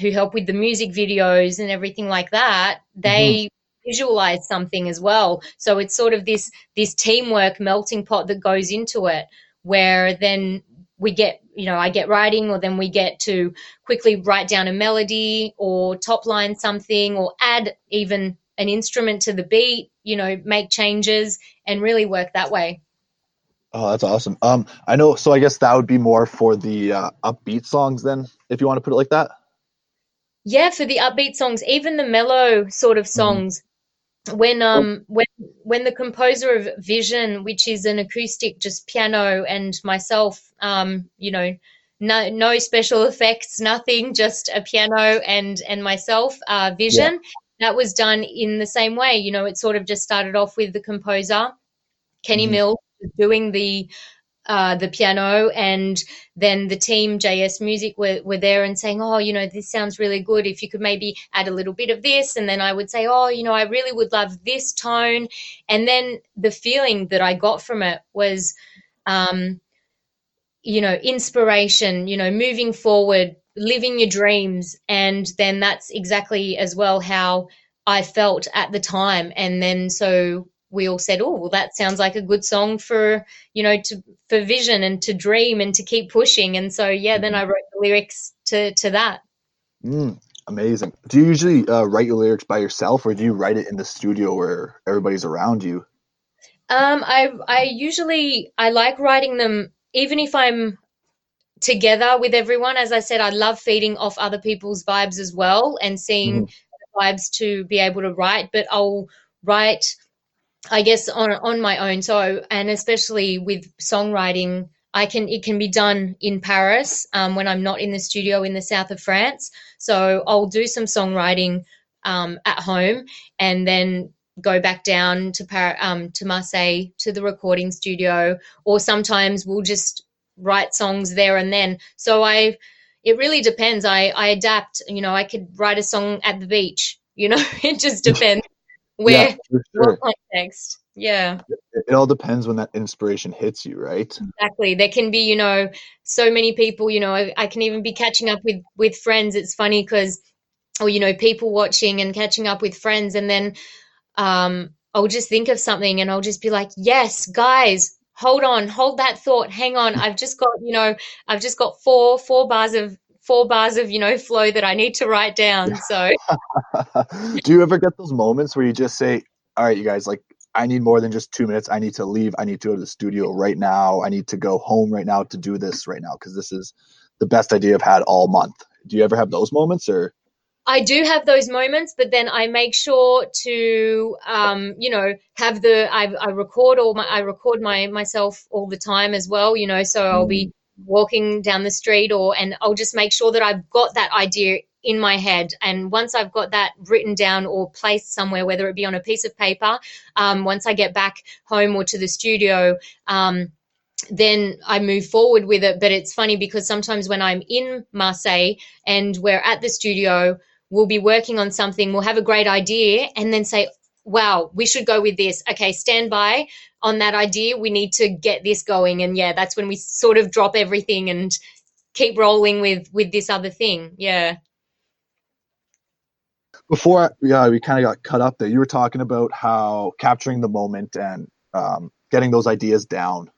Speaker 3: who help with the music videos and everything like that, they mm-hmm. visualize something as well. So it's sort of this this teamwork melting pot that goes into it, where then we get you know i get writing or then we get to quickly write down a melody or top line something or add even an instrument to the beat you know make changes and really work that way.
Speaker 1: Oh that's awesome. Um i know so i guess that would be more for the uh, upbeat songs then if you want to put it like that?
Speaker 3: Yeah for the upbeat songs even the mellow sort of mm-hmm. When um when when the composer of Vision, which is an acoustic just piano and myself, um, you know, no no special effects, nothing, just a piano and and myself, uh, Vision. Yeah. That was done in the same way. You know, it sort of just started off with the composer, Kenny mm-hmm. Mills, doing the uh, the piano and then the team JS Music were, were there and saying, oh, you know, this sounds really good. If you could maybe add a little bit of this. And then I would say, oh, you know, I really would love this tone. And then the feeling that I got from it was, um, you know, inspiration, you know, moving forward, living your dreams. And then that's exactly as well how I felt at the time. And then so we all said, "Oh, well, that sounds like a good song for you know to for vision and to dream and to keep pushing." And so, yeah, then I mm-hmm. wrote the lyrics to to that.
Speaker 1: Mm, amazing. Do you usually uh, write your lyrics by yourself, or do you write it in the studio where everybody's around you?
Speaker 3: Um, I I usually I like writing them even if I'm together with everyone. As I said, I love feeding off other people's vibes as well and seeing mm. vibes to be able to write. But I'll write I guess on on my own. So and especially with songwriting, I can it can be done in Paris um, when I'm not in the studio in the south of France. So I'll do some songwriting um, at home and then go back down to Par- um, to Marseille to the recording studio, or sometimes we'll just write songs there and then. So I it really depends. I I adapt. You know, I could write a song at the beach. You know, it just depends where yeah, sure. context? Yeah.
Speaker 1: It, it, all depends when that inspiration hits you right?
Speaker 3: Exactly. There can be you know so many people you know I, I can even be catching up with with friends. It's funny because or you know people watching and catching up with friends and then um i'll just think of something and i'll just be like yes guys hold on hold that thought. Hang on. I've just got you know i've just got four four bars of four bars of you know flow that I need to write down. So,
Speaker 1: do you ever get those moments where you just say, "All right, you guys, like I need more than just two minutes. I need to leave. I need to go to the studio right now. I need to go home right now to do this right now because this is the best idea I've had all month." Do you ever have those moments or?
Speaker 3: I do have those moments, but then I make sure to, um, you know, have the I, I record all my I record my myself all the time as well. You know, so I'll be mm walking down the street or and I'll just make sure that I've got that idea in my head. And once I've got that written down or placed somewhere whether it be on a piece of paper um, once I get back home or to the studio um, then I move forward with it. But it's funny because sometimes when I'm in Marseille and we're at the studio we'll be working on something we'll have a great idea and then say wow we should go with this okay stand by on that idea. We need to get this going. And yeah, that's when we sort of drop everything and keep rolling with with this other thing. Yeah.
Speaker 1: Before yeah, we kind of got cut up there. You were talking about how capturing the moment and um, getting those ideas down.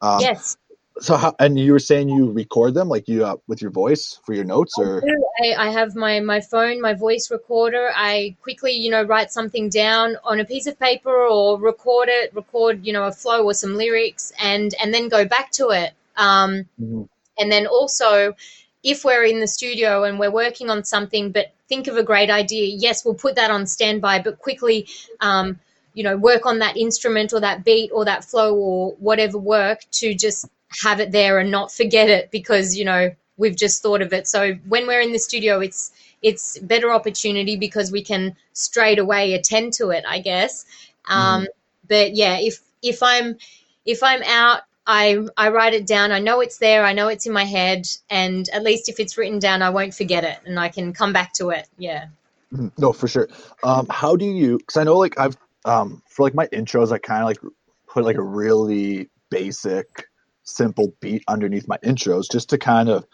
Speaker 3: Um, yes
Speaker 1: so how and you were saying you record them like you uh, with your voice for your notes or?
Speaker 3: I, I, have my my phone my voice recorder. I quickly you know write something down on a piece of paper or record it record you know a flow or some lyrics and and then go back to it. Um, mm-hmm. and then also if we're in the studio and we're working on something but think of a great idea yes we'll put that on standby but quickly um, you know work on that instrument or that beat or that flow or whatever work to just have it there and not forget it because you know we've just thought of it. So when we're in the studio, it's it's better opportunity because we can straight away attend to it, I guess. Um, mm. But yeah, if if I'm if I'm out I I write it down. I know it's there. I know it's in my head, and at least if it's written down, I won't forget it, and I can come back to it. Yeah.
Speaker 1: Mhm. No, for sure. Um, how do you? Because I know, like, I've um, for like my intros, I kind of like put like a really basic, simple beat underneath my intros, just to kind of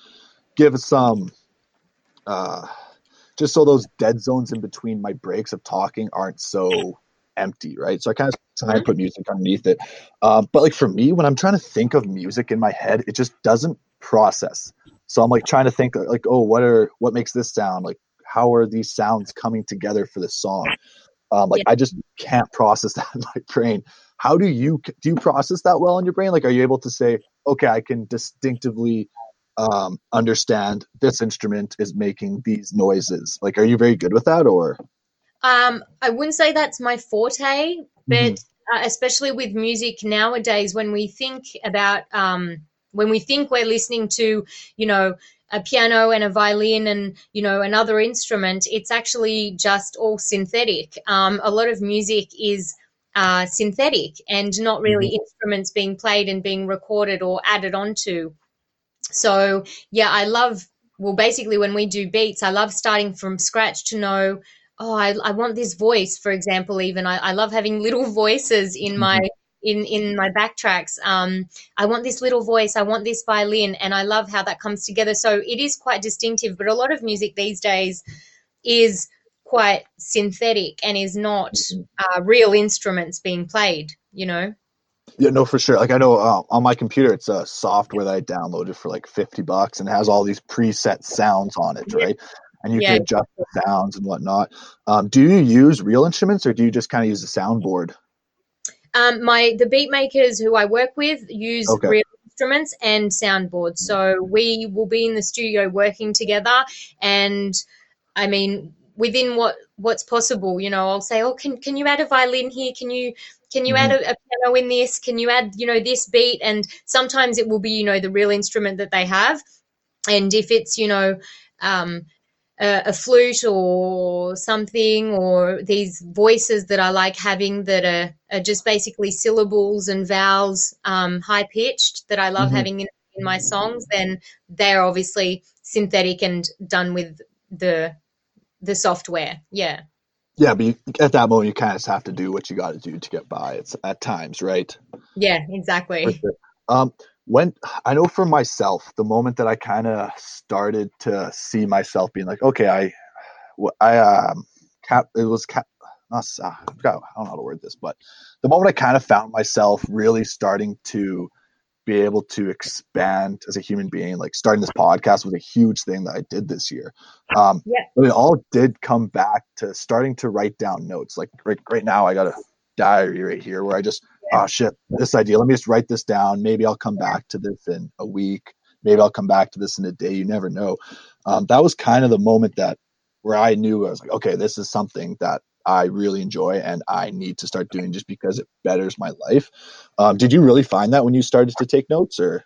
Speaker 1: give some, uh, just so those dead zones in between my breaks of talking aren't so empty, right? So I kind of try and put music underneath it. Um, but like for me, when I'm trying to think of music in my head, it just doesn't process. So I'm like trying to think like, oh, what are what makes this sound like? How are these sounds coming together for this song? Um, like
Speaker 3: Yeah.
Speaker 1: I just can't process that in my brain. How do you do you process that well in your brain? Like, are you able to say, okay, I can distinctively um, understand this instrument is making these noises? Like, are you very good with that, or
Speaker 3: Um, I wouldn't say that's my forte, but
Speaker 1: Mhm.
Speaker 3: uh, especially with music nowadays, when we think about um, when we think we're listening to, you know, a piano and a violin and you know another instrument, it's actually just all synthetic. Um, a lot of music is uh, synthetic and not really instruments being played and being recorded or added onto. So yeah, I love. Well, basically, when we do beats, I love starting from scratch to know oh I, I want this voice for example even. I, I love having little voices in my in in my backtracks. Um i want this little voice. I want this violin. And i love how that comes together. So it is quite distinctive but a lot of music these days is quite synthetic and is not uh, real instruments being played you know
Speaker 1: Yeah, no, for sure. Like I know uh, on my computer, it's a software that I downloaded for like fifty bucks and has all these preset sounds on it, right? And you
Speaker 3: Yeah.
Speaker 1: can adjust the sounds and whatnot. Um, do you use real instruments or do you just kind of use the soundboard?
Speaker 3: Um, my the beat makers who I work with use
Speaker 1: Okay.
Speaker 3: real instruments and soundboards. So we will be in the studio working together, and I mean within what what's possible. You know, I'll say, oh, can can you add a violin here? Can you can you add a, a piano in this? Can you add you know this beat? And sometimes it will be you know the real instrument that they have, and if it's you know. Um, a, a flute or something, or these voices that I like having that are, are just basically syllables and vowels, um, high pitched, that I love
Speaker 1: Mhm.
Speaker 3: having in, in my songs, then they're obviously synthetic and done with the the software. Yeah.
Speaker 1: Yeah, but you, at that moment, you kind of have to do what you got to do to get by. It's at times, right?
Speaker 3: Yeah, exactly.
Speaker 1: sure. Um, when I know for myself, the moment that I kind of started to see myself being like, okay, I, I, um, cap, it was cap, not, I forgot, I don't know how to word this, but the moment I kind of found myself really starting to be able to expand as a human being, like starting this podcast was a huge thing that I did this year. Um,
Speaker 3: Yeah.
Speaker 1: but it all did come back to starting to write down notes. Like right, right now, I got a diary right here where I just oh shit, this idea. Let me just write this down. Maybe I'll come back to this in a week. Maybe I'll come back to this in a day. You never know. Um, that was kind of the moment that where I knew I was like, okay, this is something that I really enjoy and I need to start doing just because it betters my life. Um, did you really find that when you started to take notes, or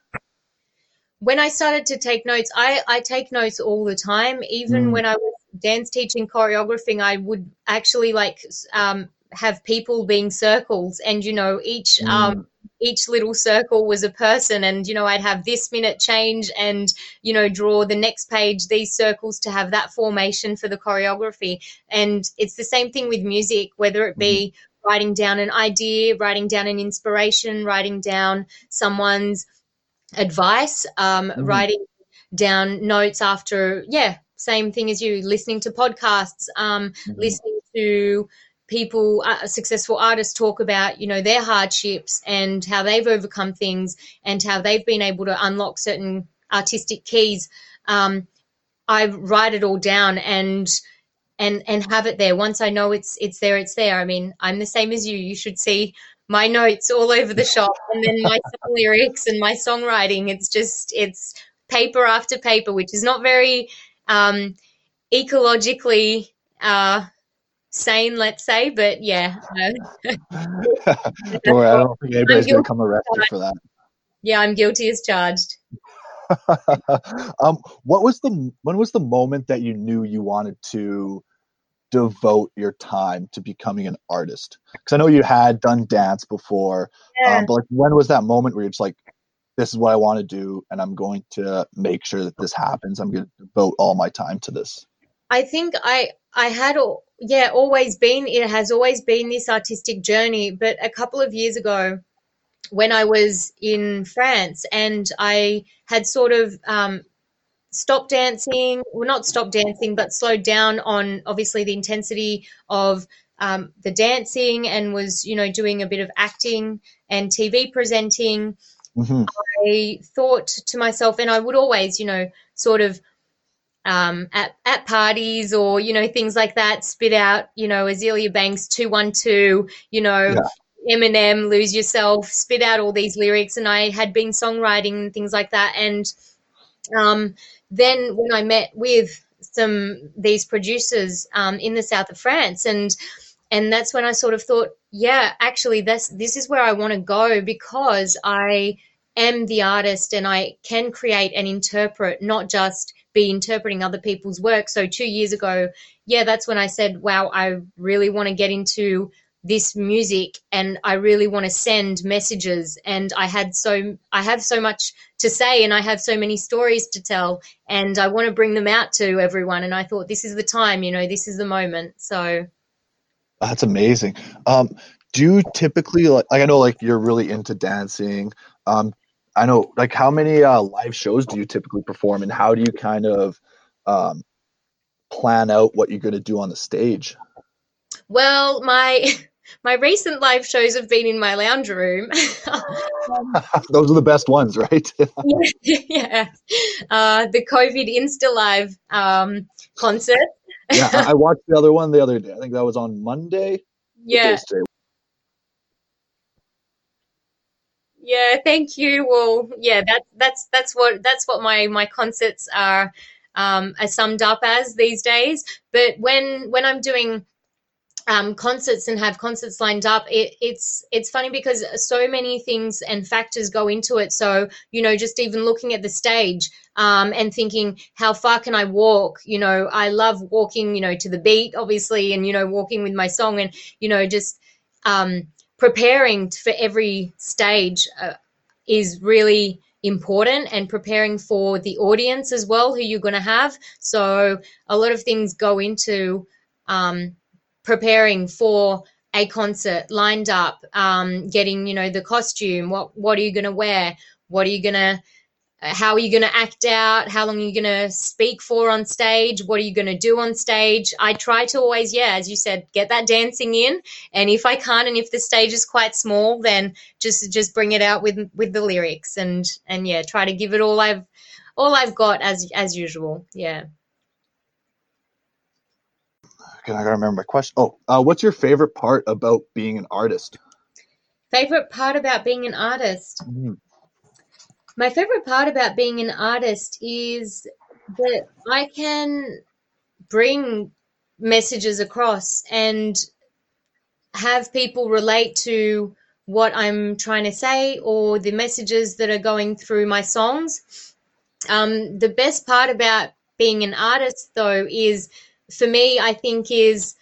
Speaker 3: when I started to take notes, I, I take notes all the time. Even
Speaker 1: Mm.
Speaker 3: when I was dance teaching choreographing, I would actually like um, have people being circles, and you know each um, each little circle was a person, and you know I'd have this minute change, and you know draw the next page these circles to have that formation for the choreography. And it's the same thing with music, whether it be writing down an idea, writing down an inspiration, writing down someone's advice, um,
Speaker 1: Mhm.
Speaker 3: writing down notes after, yeah, same thing as you, listening to podcasts, um,
Speaker 1: Mhm.
Speaker 3: listening to people, uh, successful artists talk about, you know, their hardships and how they've overcome things and how they've been able to unlock certain artistic keys. Um, I write it all down and and and have it there. Once I know it's it's there, it's there. I mean, I'm the same as you. You should see my notes all over the shop and then my lyrics and my songwriting. It's just it's paper after paper, which is not very um, ecologically uh, sane, let's say. But yeah,
Speaker 1: Don't worry, I don't think anybody's gonna come arrest you for that.
Speaker 3: yeah, I'm guilty as charged.
Speaker 1: um, what was the when was the moment that you knew you wanted to devote your time to becoming an artist? Because I know you had done dance before,
Speaker 3: Yeah.
Speaker 1: um, but like when was that moment where you're just like, this is what I want to do, and I'm going to make sure that this happens. I'm going to devote all my time to this.
Speaker 3: I think I I had yeah always been it has always been this artistic journey, but a couple of years ago when I was in France and I had sort of um, stopped dancing, well, not stopped dancing, but slowed down on obviously the intensity of um, the dancing and was, you know, doing a bit of acting and TV presenting. Mm-hmm. I thought to myself, and I would always, you know, sort of um, at, at parties or, you know, things like that, spit out, you know, Azealia Banks 212, you know, yeah. Eminem, Lose Yourself, spit out all these lyrics. And I had been songwriting and things like that. And um, then when I met with some these producers um, in the south of France, and and that's when I sort of thought, yeah, actually, this this is where I want to go because I am the artist and I can create and interpret, not just be interpreting other people's work. So two years ago, yeah, that's when I said, wow, I really want to get into this music and I really want to send messages. And I had so I have so much to say and I have so many stories to tell and I want to bring them out to everyone. And I thought this is the time you know this is the moment. So
Speaker 1: that's amazing. Um do you typically like, like I know like you're really into dancing. Um I know like how many uh, live shows do you typically perform and how do you kind of um plan out what you're going to do on the stage
Speaker 3: well, my my recent live shows have been in my lounge room.
Speaker 1: Those are the best ones, right?
Speaker 3: yeah, yeah. Uh, the COVID Insta Live um, concert.
Speaker 1: yeah, I watched the other one the other day. I think that was on Monday.
Speaker 3: Yeah. Yeah, thank you. Well, yeah, that, that's that's what that's what my my concerts are um, are summed up as these days. But when when I'm doing um, concerts and have concerts lined up, it, it's it's funny because so many things and factors go into it. So you know, just even looking at the stage um, and thinking, how far can I walk? You know, I love walking, you know, to the beat, obviously, and you know, walking with my song, and you know, just um, preparing for every stage uh, is really important and preparing for the audience as well who you're going to have. So a lot of things go into um, preparing for a concert lined up um, getting you know the costume what what are you going to wear? What are you going to how are you going to act out how long are you going to speak for on stage what are you going to do on stage i try to always yeah as you said get that dancing in and if i can't and if the stage is quite small then just just bring it out with with the lyrics and and yeah try to give it all i've all i've got as as usual yeah
Speaker 1: Okay, I remember my question. Oh, uh, what's your favorite part about being an artist?
Speaker 3: Favorite part about being an artist? Mm-hmm. My favorite part about being an artist is that I can bring messages across and have people relate to what I'm trying to say or the messages that are going through my songs. Um, the best part about being an artist, though, is for me, I think is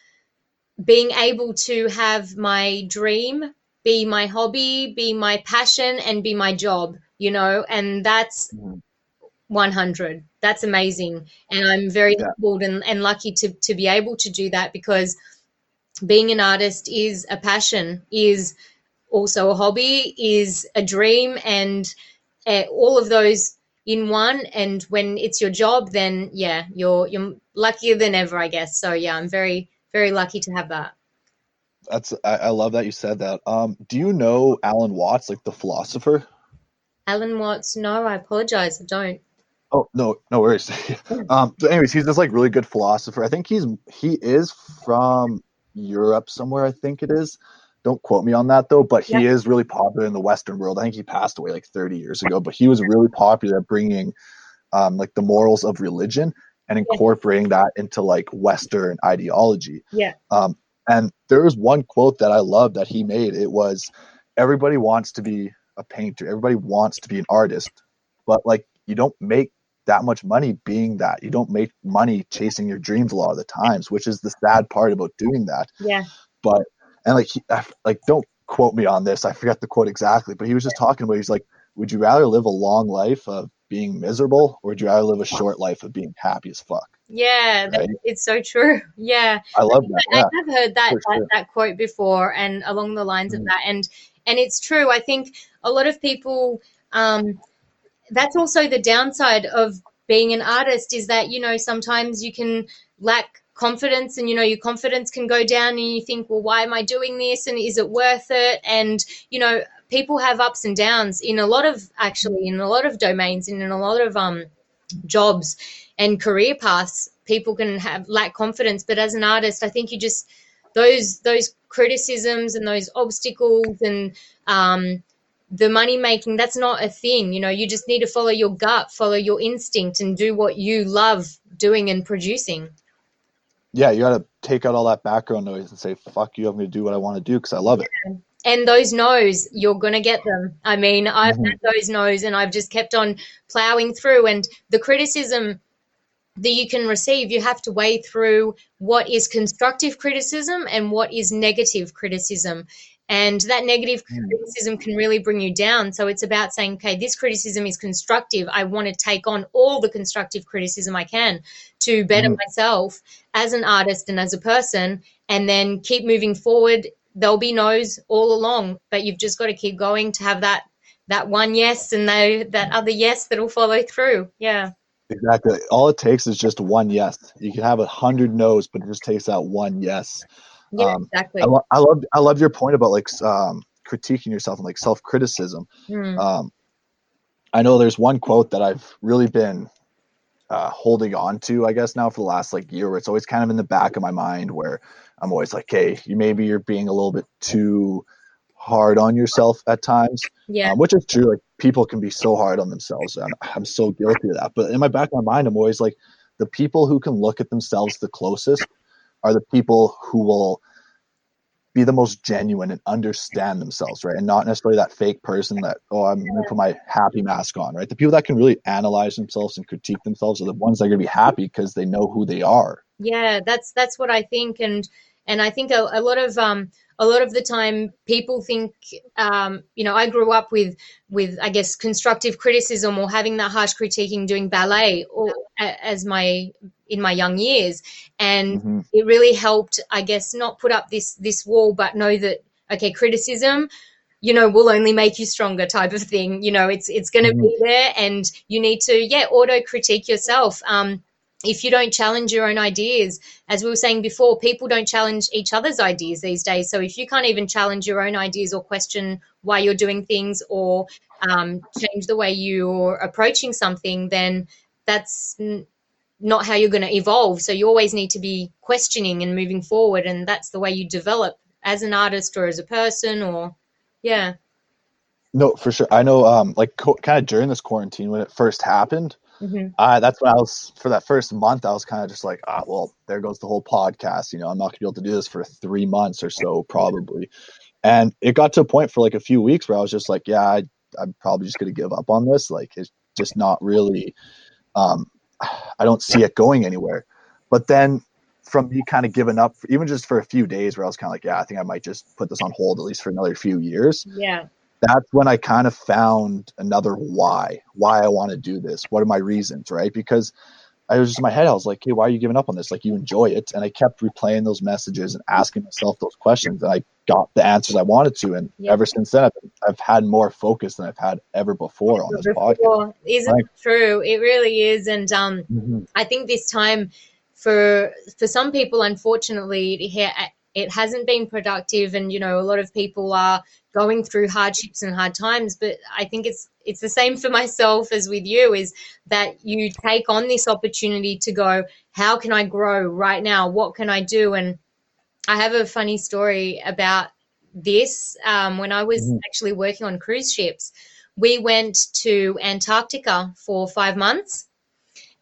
Speaker 3: being able to have my dream be my hobby, be my passion, and be my job, you know, and that's 100. That's amazing. And I'm very yeah. humbled and, and lucky to, to be able to do that because being an artist is a passion, is also a hobby, is a dream, and uh, all of those in one and when it's your job then yeah you're you're luckier than ever i guess so yeah i'm very very lucky to have that
Speaker 1: that's i, I love that you said that um do you know alan watts like the philosopher
Speaker 3: alan watts no i apologize i don't
Speaker 1: oh no no worries um so anyways he's this like really good philosopher i think he's he is from europe somewhere i think it is don't quote me on that though, but he yeah. is really popular in the Western world. I think he passed away like 30 years ago, but he was really popular at bringing um, like the morals of religion and incorporating yeah. that into like Western ideology.
Speaker 3: Yeah.
Speaker 1: Um, and there was one quote that I love that he made. It was, "Everybody wants to be a painter. Everybody wants to be an artist, but like you don't make that much money being that. You don't make money chasing your dreams a lot of the times, which is the sad part about doing that.
Speaker 3: Yeah.
Speaker 1: But and like he, like don't quote me on this i forget the quote exactly but he was just talking about he's like would you rather live a long life of being miserable or would you rather live a short life of being happy as fuck?
Speaker 3: Yeah,
Speaker 1: Right.
Speaker 3: it's so true. Yeah.
Speaker 1: I love that.
Speaker 3: I
Speaker 1: Yeah.
Speaker 3: have heard that, that
Speaker 1: sure.
Speaker 3: that quote before, and along the lines of
Speaker 1: Mm.
Speaker 3: that, and and it's true. I think a lot of people. Um, that's also the downside of being an artist is that you know sometimes you can lack confidence, and you know your confidence can go down, and you think, well, why am I doing this, and is it worth it? And you know, people have ups and downs in a lot of actually in a lot of domains and in a lot of um jobs and career paths people can have lack confidence but as an artist i think you just those those criticisms and those obstacles and um, the money making that's not a thing you know you just need to follow your gut follow your instinct and do what you love doing and producing
Speaker 1: Yeah, you got to take out all that background noise and say, fuck you, I'm going to do what I want to do because I love it.
Speaker 3: and those no's you're going to get them i mean i've
Speaker 1: Mhm.
Speaker 3: had those no's and i've just kept on plowing through and the criticism that you can receive you have to weigh through what is constructive criticism and what is negative criticism. And that negative
Speaker 1: Mm.
Speaker 3: criticism can really bring you down. So it's about saying okay this criticism is constructive. I want to take on all the constructive criticism i can to better
Speaker 1: Mhm.
Speaker 3: myself as an artist and as a person and then keep moving forward. There'll be no's all along but you've just got to keep going to have that that one yes and that, that other yes that'll follow through. Yeah
Speaker 1: Exactly. All it takes is just one yes. You can have a hundred no's, but it just takes that one yes.
Speaker 3: yeah
Speaker 1: Um,
Speaker 3: exactly
Speaker 1: I, lo- I love I love your point about like um, critiquing yourself and like self criticism.
Speaker 3: Mm,
Speaker 1: Um, I know there's one quote that I've really been uh, holding on to, I guess now for the last like year, where it's always kind of in the back of my mind, where I'm always like, hey, you maybe you're being a little bit too hard on yourself at times,
Speaker 3: yeah
Speaker 1: um, which is true. Like people can be so hard on themselves, and I'm so guilty of that. But in my back of my mind, I'm always like, the people who can look at themselves the closest are the people who will be the most genuine and understand themselves, right? And not necessarily that fake person that, oh, I'm gonna put my happy mask on, right? The people that can really analyze themselves and critique themselves are the ones that are gonna be happy because they know who they are.
Speaker 3: yeah that's that's what i think and and i think a, a lot of um a lot of the time people think um you know i grew up with with i guess constructive criticism or having that harsh critiquing doing ballet or as my in my young years. And
Speaker 1: Mhm.
Speaker 3: it really helped i guess not put up this this wall but know that okay criticism you know will only make you stronger type of thing. You know it's it's going to be there and you need to yeah auto critique yourself. Um if you don't challenge your own ideas as we were saying before people don't challenge each other's ideas these days. So if you can't even challenge your own ideas or question why you're doing things or um, change the way you're approaching something then that's n- not how you're going to evolve. So you always need to be questioning and moving forward and that's the way you develop as an artist or as a person or yeah.
Speaker 1: No, for sure. I know, um, like co- kind of during this quarantine when it first happened,
Speaker 3: hmm
Speaker 1: uh, that's when I was for that first month. I was kind of just like, ah, well, there goes the whole podcast. You know, I'm not gonna be able to do this for three months or so, probably. And it got to a point for like a few weeks where I was just like, yeah, I, I'm probably just gonna give up on this. Like, it's just not really. Um, I don't see it going anywhere. But then from me kind of giving up, even just for a few days, where I was kind of like, yeah, I think I might just put this on hold at least for another few years
Speaker 3: yeah
Speaker 1: that's when I kind of found another why, why I want to do this. What are my reasons, right? Because I was just in my head, I was like, hey, why are you giving up on this? Like, you enjoy it. And I kept replaying those messages and asking myself those questions, and I got the answers I wanted to. And
Speaker 3: Yeah.
Speaker 1: ever since then, I've, I've had more focus than I've had ever before on this podcast.
Speaker 3: Before. isn't
Speaker 1: Right.
Speaker 3: it true it really is and um
Speaker 1: Mhm.
Speaker 3: I think this time for for some people, unfortunately, it hasn't been productive, and you know a lot of people are going through hardships and hard times. But I think it's it's the same for myself as with you is that you take on this opportunity to go, how can I grow right now? What can I do? And I have a funny story about this. Um, when I was
Speaker 1: Mhm.
Speaker 3: actually working on cruise ships, we went to Antarctica for five months.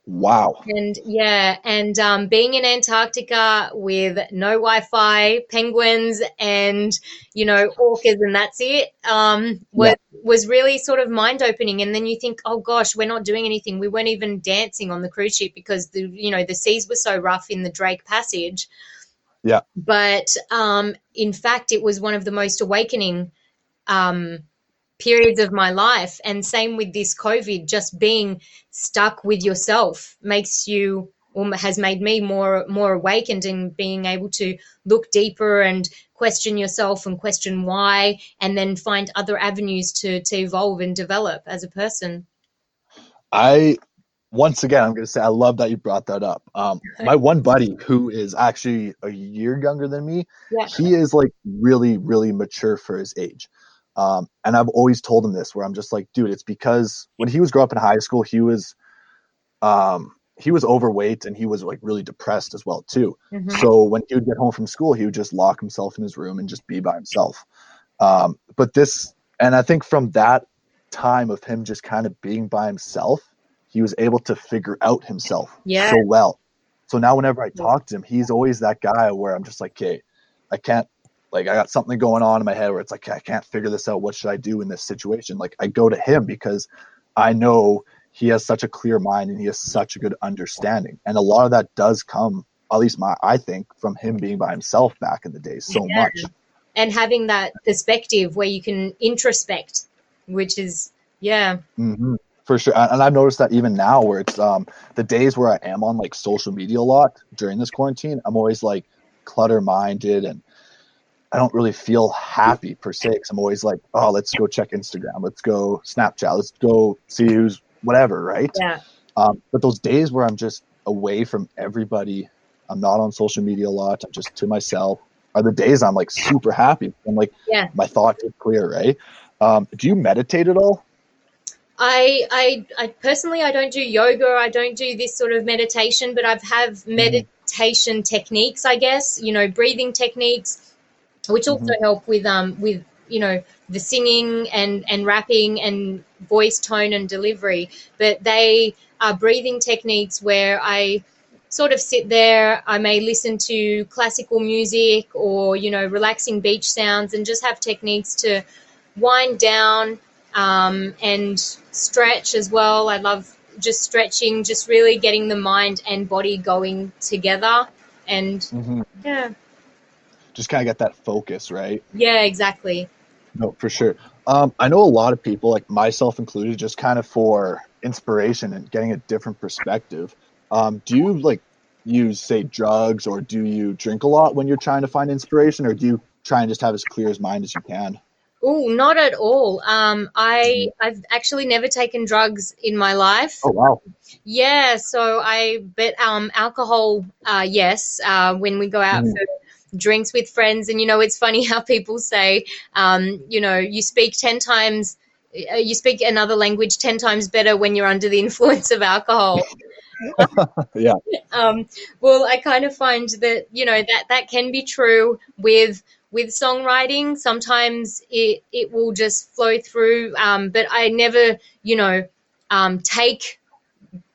Speaker 1: Wow.
Speaker 3: And yeah, and um, being in Antarctica with no Wi-Fi, penguins, and you know orcas, and that's it, um, was was really sort of mind opening. And then you think, oh gosh, we're not doing anything. We weren't even dancing on the cruise ship because the you know the seas were so rough in the Drake Passage.
Speaker 1: Yeah.
Speaker 3: But um, in fact, it was one of the most awakening um, periods of my life. And same with this COVID, just being stuck with yourself makes you or has made me more more awakened in being able to look deeper and question yourself and question why and then find other avenues to to evolve and develop as a person
Speaker 1: I once again, I'm going to say I love that you brought that up. Um, my one buddy who is actually a year younger than me,
Speaker 3: yeah
Speaker 1: he is like really, really mature for his age. Um, and I've always told him this, where I'm just like, dude, it's because when he was growing up in high school, he was, um, he was overweight and he was like really depressed as well too.
Speaker 3: Mhm.
Speaker 1: So when he would get home from school, he would just lock himself in his room and just be by himself. Um, but this, and I think from that time of him just kind of being by himself, he was able to figure out himself
Speaker 3: Yeah.
Speaker 1: so well. So now whenever I talk to him, he's always that guy where I'm just like, okay, I can't, like, I got something going on in my head where it's like, I can't figure this out. What should I do in this situation? Like, I go to him because I know he has such a clear mind and he has such a good understanding. And a lot of that does come, at least my, I think, from him being by himself back in the day so
Speaker 3: Yeah.
Speaker 1: much.
Speaker 3: and having that perspective where you can introspect which is yeah
Speaker 1: hmm For sure, and and I've noticed that even now, where it's um the days where I am on like social media a lot during this quarantine, I'm always like clutter minded and I don't really feel happy per se. Cause I'm always like, oh, let's go check Instagram, let's go Snapchat, let's go see who's whatever, right?
Speaker 3: yeah
Speaker 1: Um, but those days where I'm just away from everybody, I'm not on social media a lot, I'm just to myself, are the days I'm like super happy. I'm like,
Speaker 3: Yeah.
Speaker 1: my thoughts are clear, right? Um, do you meditate at all?
Speaker 3: I, I I personally I don't do yoga I don't do this sort of meditation but I've have meditation techniques I guess you know breathing techniques which also help with um with you know the singing and and rapping and voice tone and delivery but they are breathing techniques where I sort of sit there I may listen to classical music or you know relaxing beach sounds and just have techniques to wind down um, and stretch as well. I love just stretching, just really getting the mind and body going together. And
Speaker 1: Mm-hmm.
Speaker 3: yeah,
Speaker 1: Just kind of get that focus, right?
Speaker 3: yeah, exactly.
Speaker 1: No, for sure. Um, I know a lot of people, like myself included, just kind of for inspiration and getting a different perspective. Um, do you like use, say, drugs or do you drink a lot when you're trying to find inspiration, or do you try and just have as clear as mind as you can?
Speaker 3: Oh, not at all. Um, I I've actually never taken drugs in my life.
Speaker 1: Oh wow!
Speaker 3: Yeah, so I but um alcohol, uh, yes, uh, when we go out
Speaker 1: Mm.
Speaker 3: for drinks with friends, and you know it's funny how people say, um, you know, you speak ten times, uh, you speak another language ten times better when you're under the influence of alcohol.
Speaker 1: Yeah.
Speaker 3: Um, well, I kind of find that you know that that can be true with with songwriting. Sometimes it it will just flow through, um, but I never, you know, um, take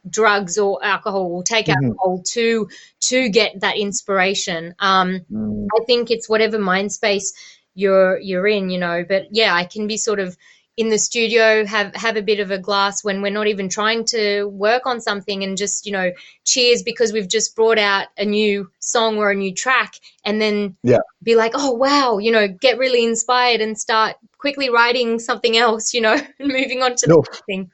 Speaker 3: drugs or alcohol or take
Speaker 1: Mhm.
Speaker 3: alcohol to to get that inspiration. Um,
Speaker 1: Mm,
Speaker 3: I think it's whatever mind space you're you're in, you know. But yeah, I can be sort of in the studio, have have a bit of a glass when we're not even trying to work on something, and just you know, cheers because we've just brought out a new song or a new track, and then
Speaker 1: Yeah.
Speaker 3: be like, oh wow, you know, get really inspired and start quickly writing something else, you know, and moving on to
Speaker 1: No.
Speaker 3: the next thing.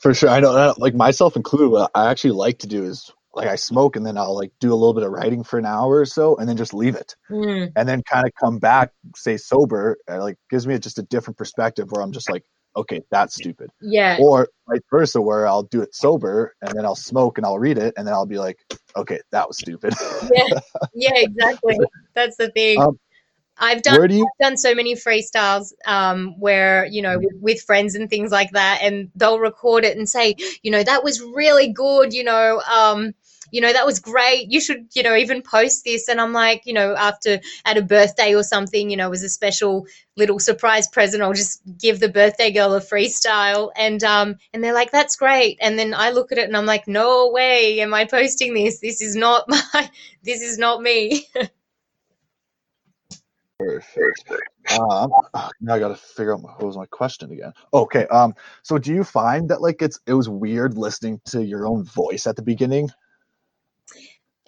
Speaker 1: For sure. I know, uh, like myself included, what I actually like to do is like I smoke and then I'll like do a little bit of writing for an hour or so and then just leave it.
Speaker 3: Mm,
Speaker 1: and then kind of come back, say sober, uh, like gives me just a different perspective where I'm just like, okay, that's stupid.
Speaker 3: yeah,
Speaker 1: Or vice versa, where I'll do it sober and then I'll smoke and I'll read it and then I'll be like, okay, that was stupid.
Speaker 3: yeah, yeah, exactly. That's the thing.
Speaker 1: Um,
Speaker 3: I've done
Speaker 1: you?
Speaker 3: done so many freestyles um, where you know with, with friends and things like that and they'll record it and say you know that was really good you know um, you know that was great. You should you know even post this. And i'm like you know after at a birthday or something you know it was a special little surprise present i'll just give the birthday girl a freestyle. And um and they're like that's great. And then i look at it and i'm like no way am i posting this. This is not my this is not me
Speaker 1: Perfect. Um, now I got to figure out what was my question again. Okay. Um. So do you find that like it's it was weird listening to your own voice at the beginning?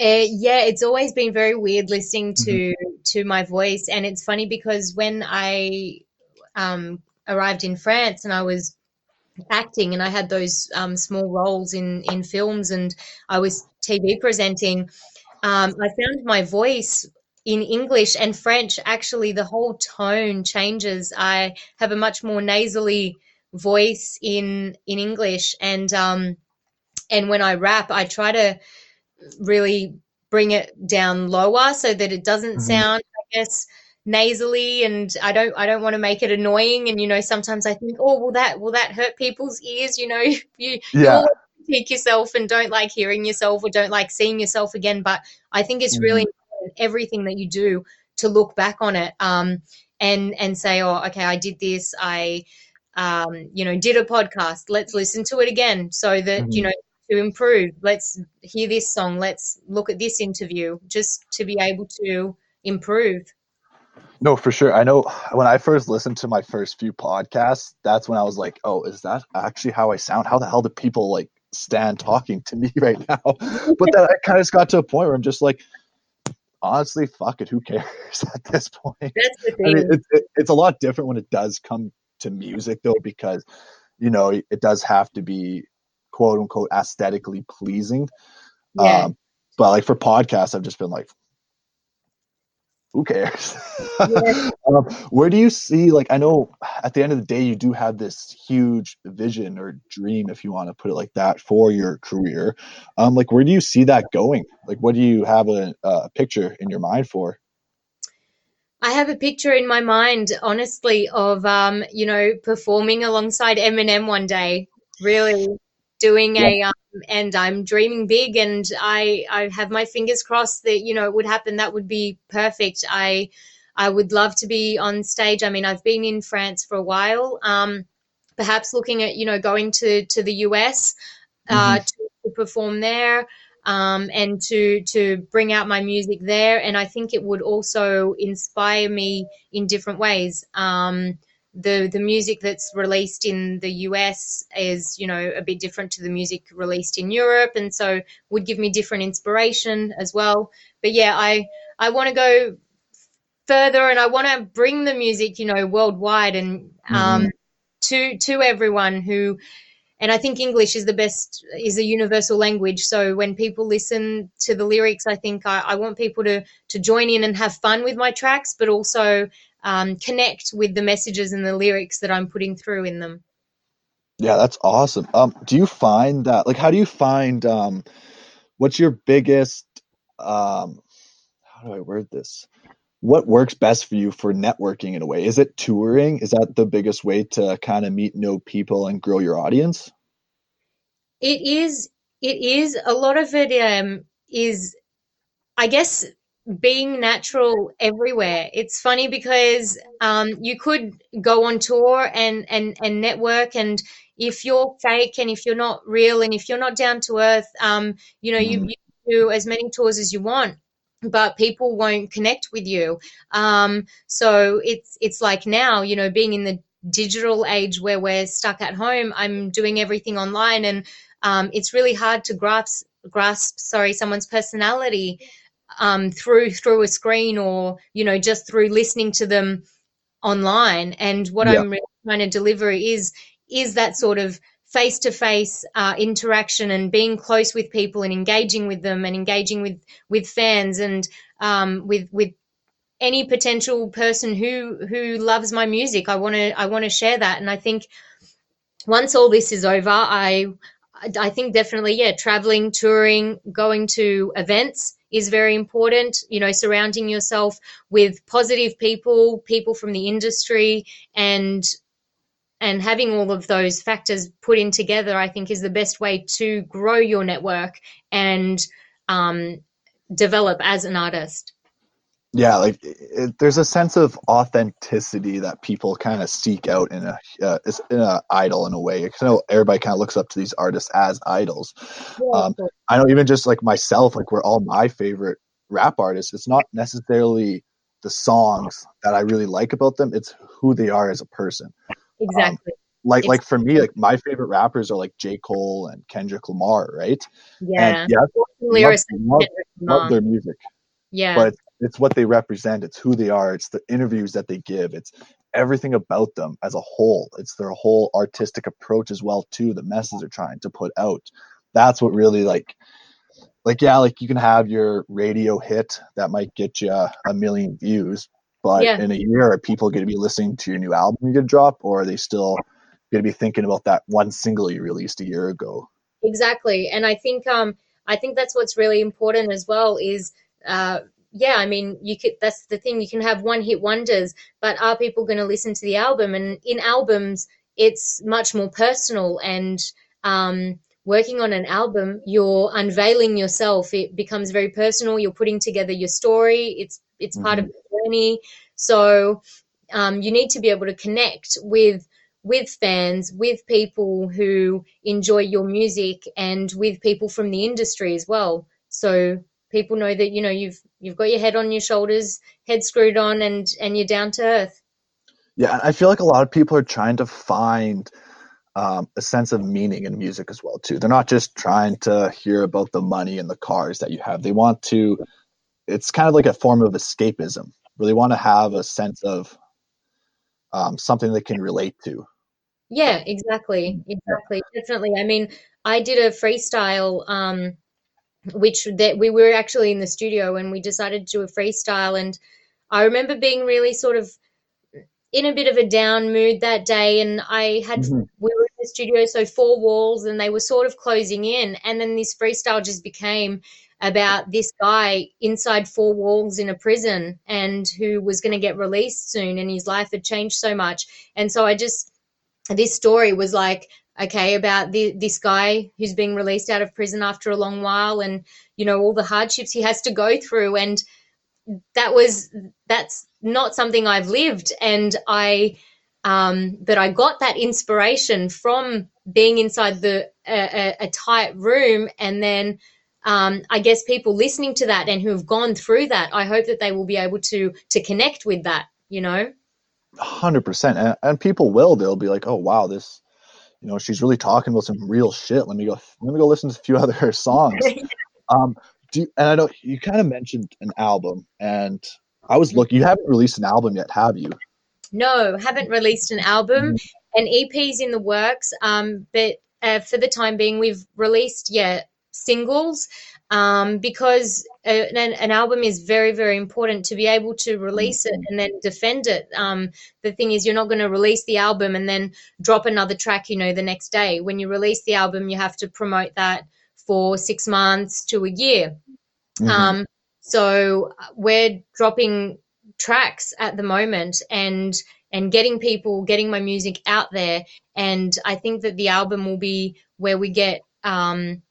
Speaker 3: Uh, yeah, it's always been very weird listening to to my voice, and it's funny because when I um arrived in France and I was acting and I had those um, small roles in in films and I was TV presenting, um, I found my voice in English and French actually the whole tone changes. I have a much more nasally voice in in English and um, and when I rap, I try to really bring it down lower so that it doesn't mm-hmm. sound, I guess nasally and I don't I don't want to make it annoying and you know sometimes I think oh will that will that hurt people's ears you know you
Speaker 1: yeah.
Speaker 3: you yourself and don't like hearing yourself or don't like seeing yourself again but I think it's mm-hmm. really everything that you do to look back on it um and and say oh okay I did this I um you know did a podcast let's listen to it again so that mm-hmm. you know to improve let's hear this song let's look at this interview just to be able to improve
Speaker 1: no, for sure. I know when I first listened to my first few podcasts, that's when I was like, "Oh, is that actually how I sound? How the hell do people like stand talking to me right now?" But then I kind of got to a point where I'm just like, honestly, fuck it, who cares at this point?
Speaker 3: That's the thing.
Speaker 1: I mean, it, it, it's a lot different when it does come to music, though, because you know it does have to be quote unquote aesthetically pleasing. Yeah. Um, but like for podcasts, I've just been like, who cares? Yeah. um, where do you see, like, I know at the end of the day, you do have this huge vision or dream, if you want to put it like that, for your career. Um, like, where do you see that going? Like, what do you have a, a picture in your mind for?
Speaker 3: I have a picture in my mind, honestly, of um, you know, performing alongside Eminem one day. Really doing yeah. a um, and I'm dreaming big and I I have my fingers crossed that you know it would happen. That would be perfect. I I would love to be on stage. I mean I've been in France for a while um, perhaps looking at you know going to to the US uh, mm-hmm. to, to, perform there um, and to to bring out my music there. And I think it would also inspire me in different ways. Um, the the music that's released in the US is you know a bit different to the music released in Europe and so would give me different inspiration as well but yeah I I want to go further and I want to bring the music you know worldwide and um, mm-hmm. to to everyone who and I think English is the best is a universal language so when people listen to the lyrics I think I, I want people to to join in and have fun with my tracks but also um, connect with the messages and the lyrics that I'm putting through in them.
Speaker 1: Yeah, that's awesome. Um, do you find that like how do you find um, what's your biggest um, how do I word this? What works best for you for networking in a way? Is it touring? Is that the biggest way to kind of meet new people and grow your audience?
Speaker 3: It is. It is. A lot of it um, is, I guess, being natural everywhere. It's funny because um, you could go on tour and, and, and network and if you're fake and if you're not real and if you're not down to earth, um, you know, mm. you, you do as many tours as you want but people won't connect with you. Um, so it's it's like now, you know, being in the digital age where we're stuck at home, I'm doing everything online, and um, it's really hard to grasp grasp sorry someone's personality um, through through a screen or you know just through listening to them online. And what yeah. I'm really trying to deliver is is that sort of face to face interaction and being close with people and engaging with them and engaging with with fans and um, with with any potential person who who loves my music. I want to I want to share that, and I think once all this is over, I I think definitely yeah, traveling, touring, going to events is very important. You know, surrounding yourself with positive people, people from the industry, and and having all of those factors put in together, I think, is the best way to grow your network and um, develop as an artist
Speaker 1: yeah like it, there's a sense of authenticity that people kind of seek out in a uh, in a idol in a way i know everybody kind of looks up to these artists as idols. Yeah, um, i know even just like myself like we're all my favorite rap artists. It's not necessarily the songs that i really like about them it's who they are as a person.
Speaker 3: Um, exactly. um,
Speaker 1: like it's, like for me like my favorite rappers are like j. Cole and kendrick lamar right?
Speaker 3: Yeah.
Speaker 1: and yeah love, love, love their music
Speaker 3: yeah.
Speaker 1: but it's what they represent it's who they are it's the interviews that they give it's everything about them as a whole. It's their whole artistic approach as well too. The message they're trying to put out. That's what really like like yeah, like you can have your radio hit that might get you a million views, but
Speaker 3: Yeah.
Speaker 1: in a year, are people going to be listening to your new album you're going to drop, or are they still going to be thinking about that one single you released a year ago?
Speaker 3: Exactly. And I think um I think that's what's really important as well is uh yeah, I mean you could that's the thing, you can have one hit wonders, but are people going to listen to the album? And in albums it's much more personal and um working on an album, you're unveiling yourself. It becomes very personal. You're putting together your story. It's it's part of the journey. So um, you need to be able to connect with with fans, with people who enjoy your music, and with people from the industry as well. So people know that you know you've you've got your head on your shoulders, head screwed on, and and you're down to earth.
Speaker 1: Yeah, I feel like a lot of people are trying to find um, a sense of meaning in music as well too. They're not just trying to hear about the money and the cars that you have. They want to. It's kind of like a form of escapism. Where they want to have a sense of um, something they can relate to.
Speaker 3: Yeah, exactly, exactly, definitely. I mean, I did a freestyle, um, which that we were actually in the studio and we decided to do a freestyle, and I remember being really sort of in a bit of a down mood that day, and I had
Speaker 1: Mhm.
Speaker 3: we were in the studio, so four walls, and they were sort of closing in, and then this freestyle just became about this guy inside four walls in a prison and who was going to get released soon, and his life had changed so much, and so I just this story was like okay about the, this guy who's being released out of prison after a long while and you know all the hardships he has to go through and that was that's not something I've lived and I um but I got that inspiration from being inside the a, a, tight room and then um, I guess people listening to that and who have gone through that, I hope that they will be able to to connect with that. You know,
Speaker 1: Hundred percent, and people will. They'll be like, "Oh wow, this, you know, she's really talking about some real shit." Let me go. Let me go listen to a few other songs. Um, do you, and I know you kind of mentioned an album, and I was looking. You haven't released an album yet, have you?
Speaker 3: No, haven't released an album. An EP's in the works, um, but uh, for the time being, we've released yeah singles um, because uh, an, an album is very very important to be able to release it and then defend it. Um, the thing is, you're not going to release the album and then drop another track, you know, the next day. When you release the album, you have to promote that for six months to a year.
Speaker 1: Mhm.
Speaker 3: Um, so we're dropping tracks at the moment and and getting people getting my music out there and I think that the album will be where we get um,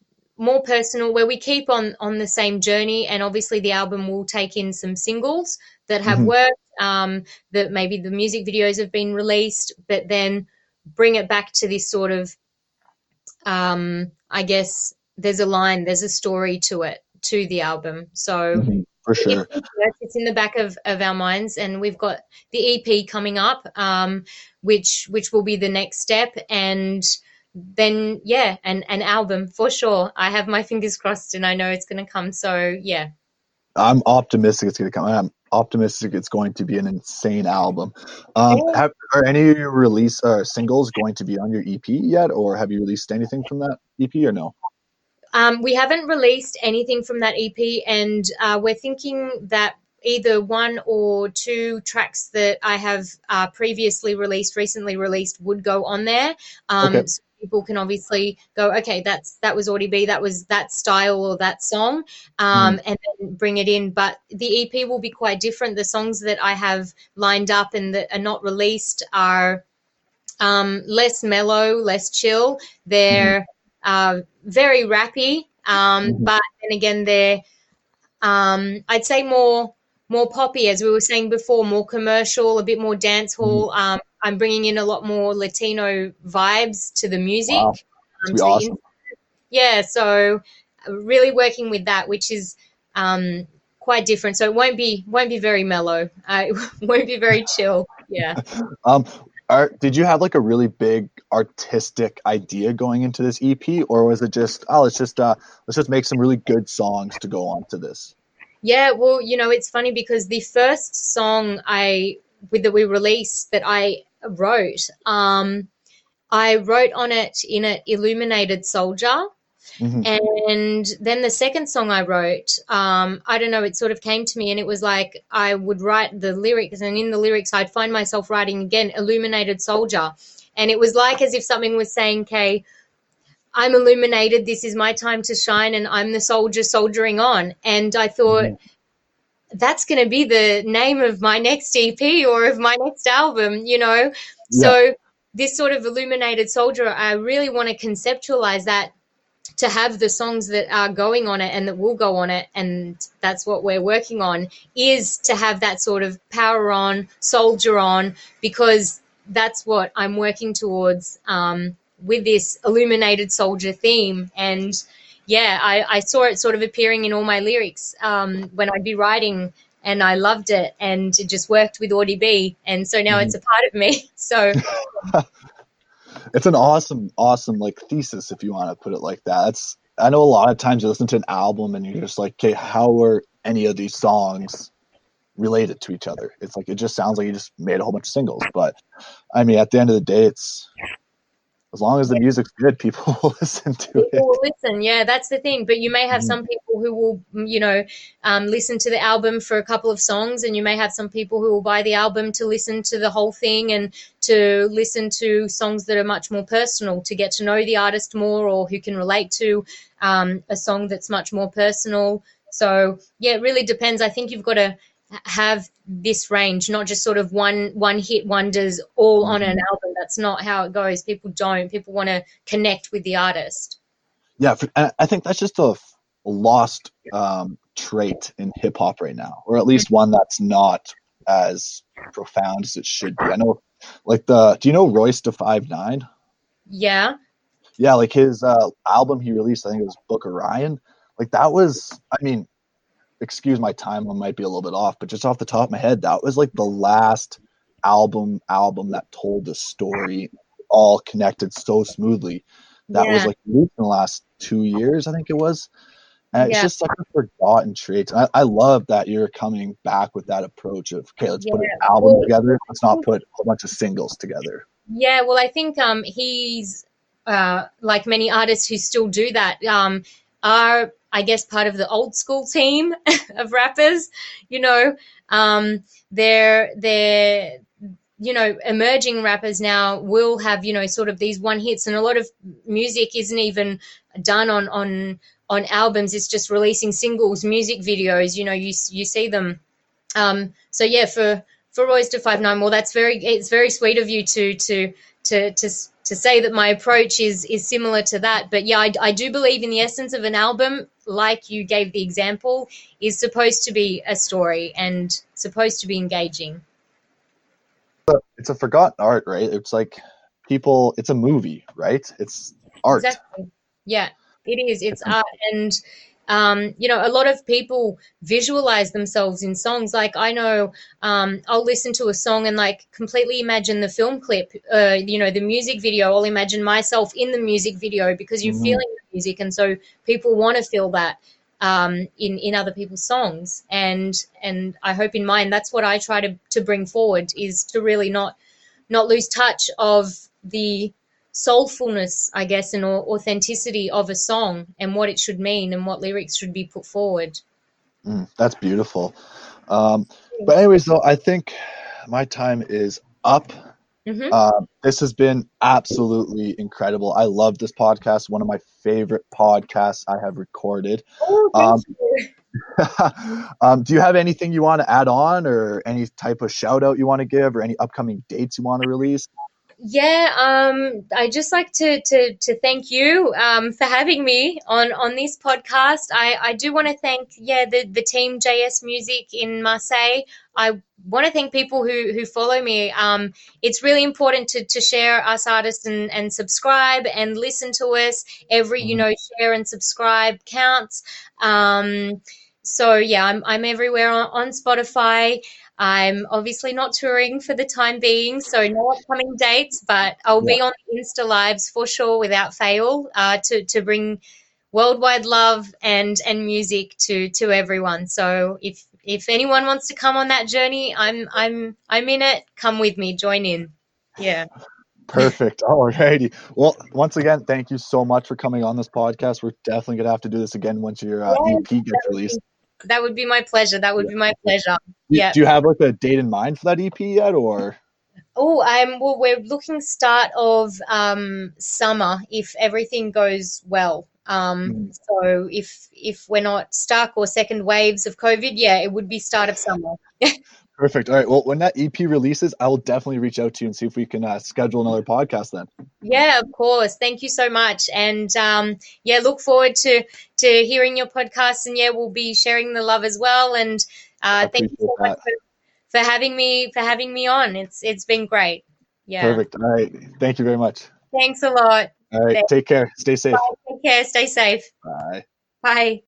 Speaker 3: more personal where we keep on on the same journey and obviously the album will take in some singles that have
Speaker 1: Mhm.
Speaker 3: worked um, that maybe the music videos have been released but then bring it back to this sort of um, I guess there's a line there's a story to it to the album so
Speaker 1: Mhm, For sure.
Speaker 3: it's, it's in the back of, of our minds and we've got the ep coming up um, which which will be the next step and then yeah an, an album for sure i have my fingers crossed and i know it's going to come so yeah
Speaker 1: I'm optimistic it's going to come. I'm optimistic it's going to be an insane album. Um, have, are any of your release uh, singles going to be on your EP yet, or have you released anything from that EP or no?
Speaker 3: Um, we haven't released anything from that EP, and uh, we're thinking that either one or two tracks that I have uh, previously released, recently released, would go on there. Um,
Speaker 1: Okay.
Speaker 3: So people can obviously go, okay, that's that was Audie B, that was that style or that song, um, and then bring it in. But the EP will be quite different. The songs that I have lined up and that are not released are um, less mellow, less chill. They're uh, very rappy, um,
Speaker 1: Mhm.
Speaker 3: but then again, they're um, I'd say more more poppy, as we were saying before, more commercial, a bit more dance hall. Um, I'm bringing in a lot more Latino vibes to the music.
Speaker 1: Wow.
Speaker 3: um, to
Speaker 1: awesome.
Speaker 3: in- yeah, so uh, really working with that, which is um, quite different. So it won't be won't be very mellow. Uh, it won't be very chill. Yeah.
Speaker 1: Um, are, did you have like a really big artistic idea going into this EP, or was it just oh let's just uh let's just make some really good songs to go on to this?
Speaker 3: Yeah, well, you know, it's funny because the first song I with that we released that I wrote. Um, I wrote on it in it Illuminated Soldier.
Speaker 1: Mhm.
Speaker 3: And then the second song I wrote, um, I don't know, it sort of came to me and it was like I would write the lyrics, and in the lyrics, I'd find myself writing again, Illuminated Soldier. And it was like as if something was saying, Kay, I'm illuminated. This is my time to shine, and I'm the soldier soldiering on. And I thought,
Speaker 1: Mhm.
Speaker 3: That's going to be the name of my next EP or of my next album, you know? So, this sort of illuminated soldier, I really want to conceptualize that to have the songs that are going on it and that will go on it, and that's what we're working on, is to have that sort of power on, soldier on, because that's what I'm working towards um, with this illuminated soldier theme. And yeah, I, I saw it sort of appearing in all my lyrics um, when I'd be writing, and I loved it, and it just worked with Audie B, and so now it's a part of me. So.
Speaker 1: It's an awesome awesome like thesis if you want to put it like that. It's i know a lot of times you listen to an album and you're just like okay how are any of these songs related to each other? It's like it just sounds like you just made a whole bunch of singles but i mean at the end of the day it's as long as the music's good people will listen to
Speaker 3: people
Speaker 1: it
Speaker 3: will listen. Yeah, that's the thing. But you may have
Speaker 1: Mhm.
Speaker 3: some people who will, mm, you know, um, listen to the album for a couple of songs, and you may have some people who will buy the album to listen to the whole thing and to listen to songs that are much more personal, to get to know the artist more, or who can relate to um, a song that's much more personal. So yeah, it really depends. I think you've got to have this range, not just sort of one one hit wonders all on an album. That's not how it goes. People don't. People want to connect with the artist.
Speaker 1: yeah for, i think that's just a lost um, trait in hip hop right now or at least one that's not as profound as it should be i know like the do you know Royce da five nine
Speaker 3: Yeah.
Speaker 1: yeah, like his uh, album he released, I think it was Book of Ryan. Like that was, I mean, excuse my timeline might be a little bit off, but just off the top of my head, that was like the last album album that told the story all connected so smoothly. That was like in the last two years, I think it was. And it's
Speaker 3: Yeah.
Speaker 1: just such a forgotten trait. I, I love that you're coming back with that approach of okay, let's put an album
Speaker 3: Well-
Speaker 1: together. Let's not put a whole bunch of singles together.
Speaker 3: Yeah, well, I think um, he's uh, like many artists who still do that. Um, are I guess part of the old school team of rappers. You know, um, they're they're you know emerging rappers now will have you know sort of these one hits, and a lot of music isn't even done on on on albums. It's just releasing singles, music videos. You know, you you see them. Um, so yeah, for for to five nine. Well, that's very it's very sweet of you to to to to to say that my approach is is similar to that. But yeah, I, I do believe in the essence of an album, like you gave the example, is supposed to be a story and supposed to be engaging.
Speaker 1: It's a forgotten art, right? It's like people. It's a movie, right? It's art.
Speaker 3: Exactly. Yeah, it is. It's art, and um, you know, a lot of people visualize themselves in songs. Like I know, um, I'll listen to a song and like completely imagine the film clip. Uh, you know, the music video. I'll imagine myself in the music video because you're
Speaker 1: Mhm.
Speaker 3: feeling the music, and so people want to feel that um, in in other people's songs. And and I hope in mine, that's what I try to to bring forward is to really not not lose touch of the soulfulness, I guess, and authenticity of a song and what it should mean and what lyrics should be put forward.
Speaker 1: Mm, that's beautiful. Um, but anyways, though, I think my time is up.
Speaker 3: hmm
Speaker 1: Um, this has been absolutely incredible. I love this podcast. One of my favorite podcasts I have recorded.
Speaker 3: Oh, thank
Speaker 1: Um,
Speaker 3: you.
Speaker 1: um, do you have anything you want to add on, or any type of shout out you want to give, or any upcoming dates you want to release?
Speaker 3: Yeah, um, I just like to to to thank you um, for having me on on this podcast. I I do want to thank yeah the the team JS Music in Marseille. I want to thank people who who follow me. Um, it's really important to to share us artists and and subscribe and listen to us. Every you
Speaker 1: Mhm.
Speaker 3: know share and subscribe counts. Um, so yeah, I'm I'm everywhere on, on Spotify. I'm obviously not touring for the time being, so no upcoming dates, but I'll be on Insta Lives for sure without fail uh, to, to bring worldwide love and, and music to, to everyone. So if if anyone wants to come on that journey, I'm I'm I'm in it. Come with me, join in. Yeah.
Speaker 1: Perfect. Alrighty. Well, once again, thank you so much for coming on this podcast. We're definitely gonna have to do this again once your uh,
Speaker 3: Yeah,
Speaker 1: EP gets released.
Speaker 3: That would be my pleasure. That would be my pleasure.
Speaker 1: Do-
Speaker 3: Yeah.
Speaker 1: Do you have like a date in mind for that EP yet, or?
Speaker 3: Oh, um, well, we're looking start of um, summer if everything goes well. Um,
Speaker 1: Mm.
Speaker 3: so if if we're not stuck or second waves of COVID, yeah, it would be start of summer.
Speaker 1: Perfect. All right. Well, when that EP releases, I will definitely reach out to you and see if we can uh, schedule another podcast then.
Speaker 3: Yeah, of course. Thank you so much, and um, yeah, look forward to to hearing your podcast. And yeah, we'll be sharing the love as well. And uh, thank you so
Speaker 1: appreciate
Speaker 3: much for, for having me for having me on. It's it's been great. Yeah.
Speaker 1: Perfect. All right. Thank you very much.
Speaker 3: Thanks a lot.
Speaker 1: All right.
Speaker 3: Thanks.
Speaker 1: Take care. Stay safe.
Speaker 3: Take care. Stay safe.
Speaker 1: Bye.
Speaker 3: Bye.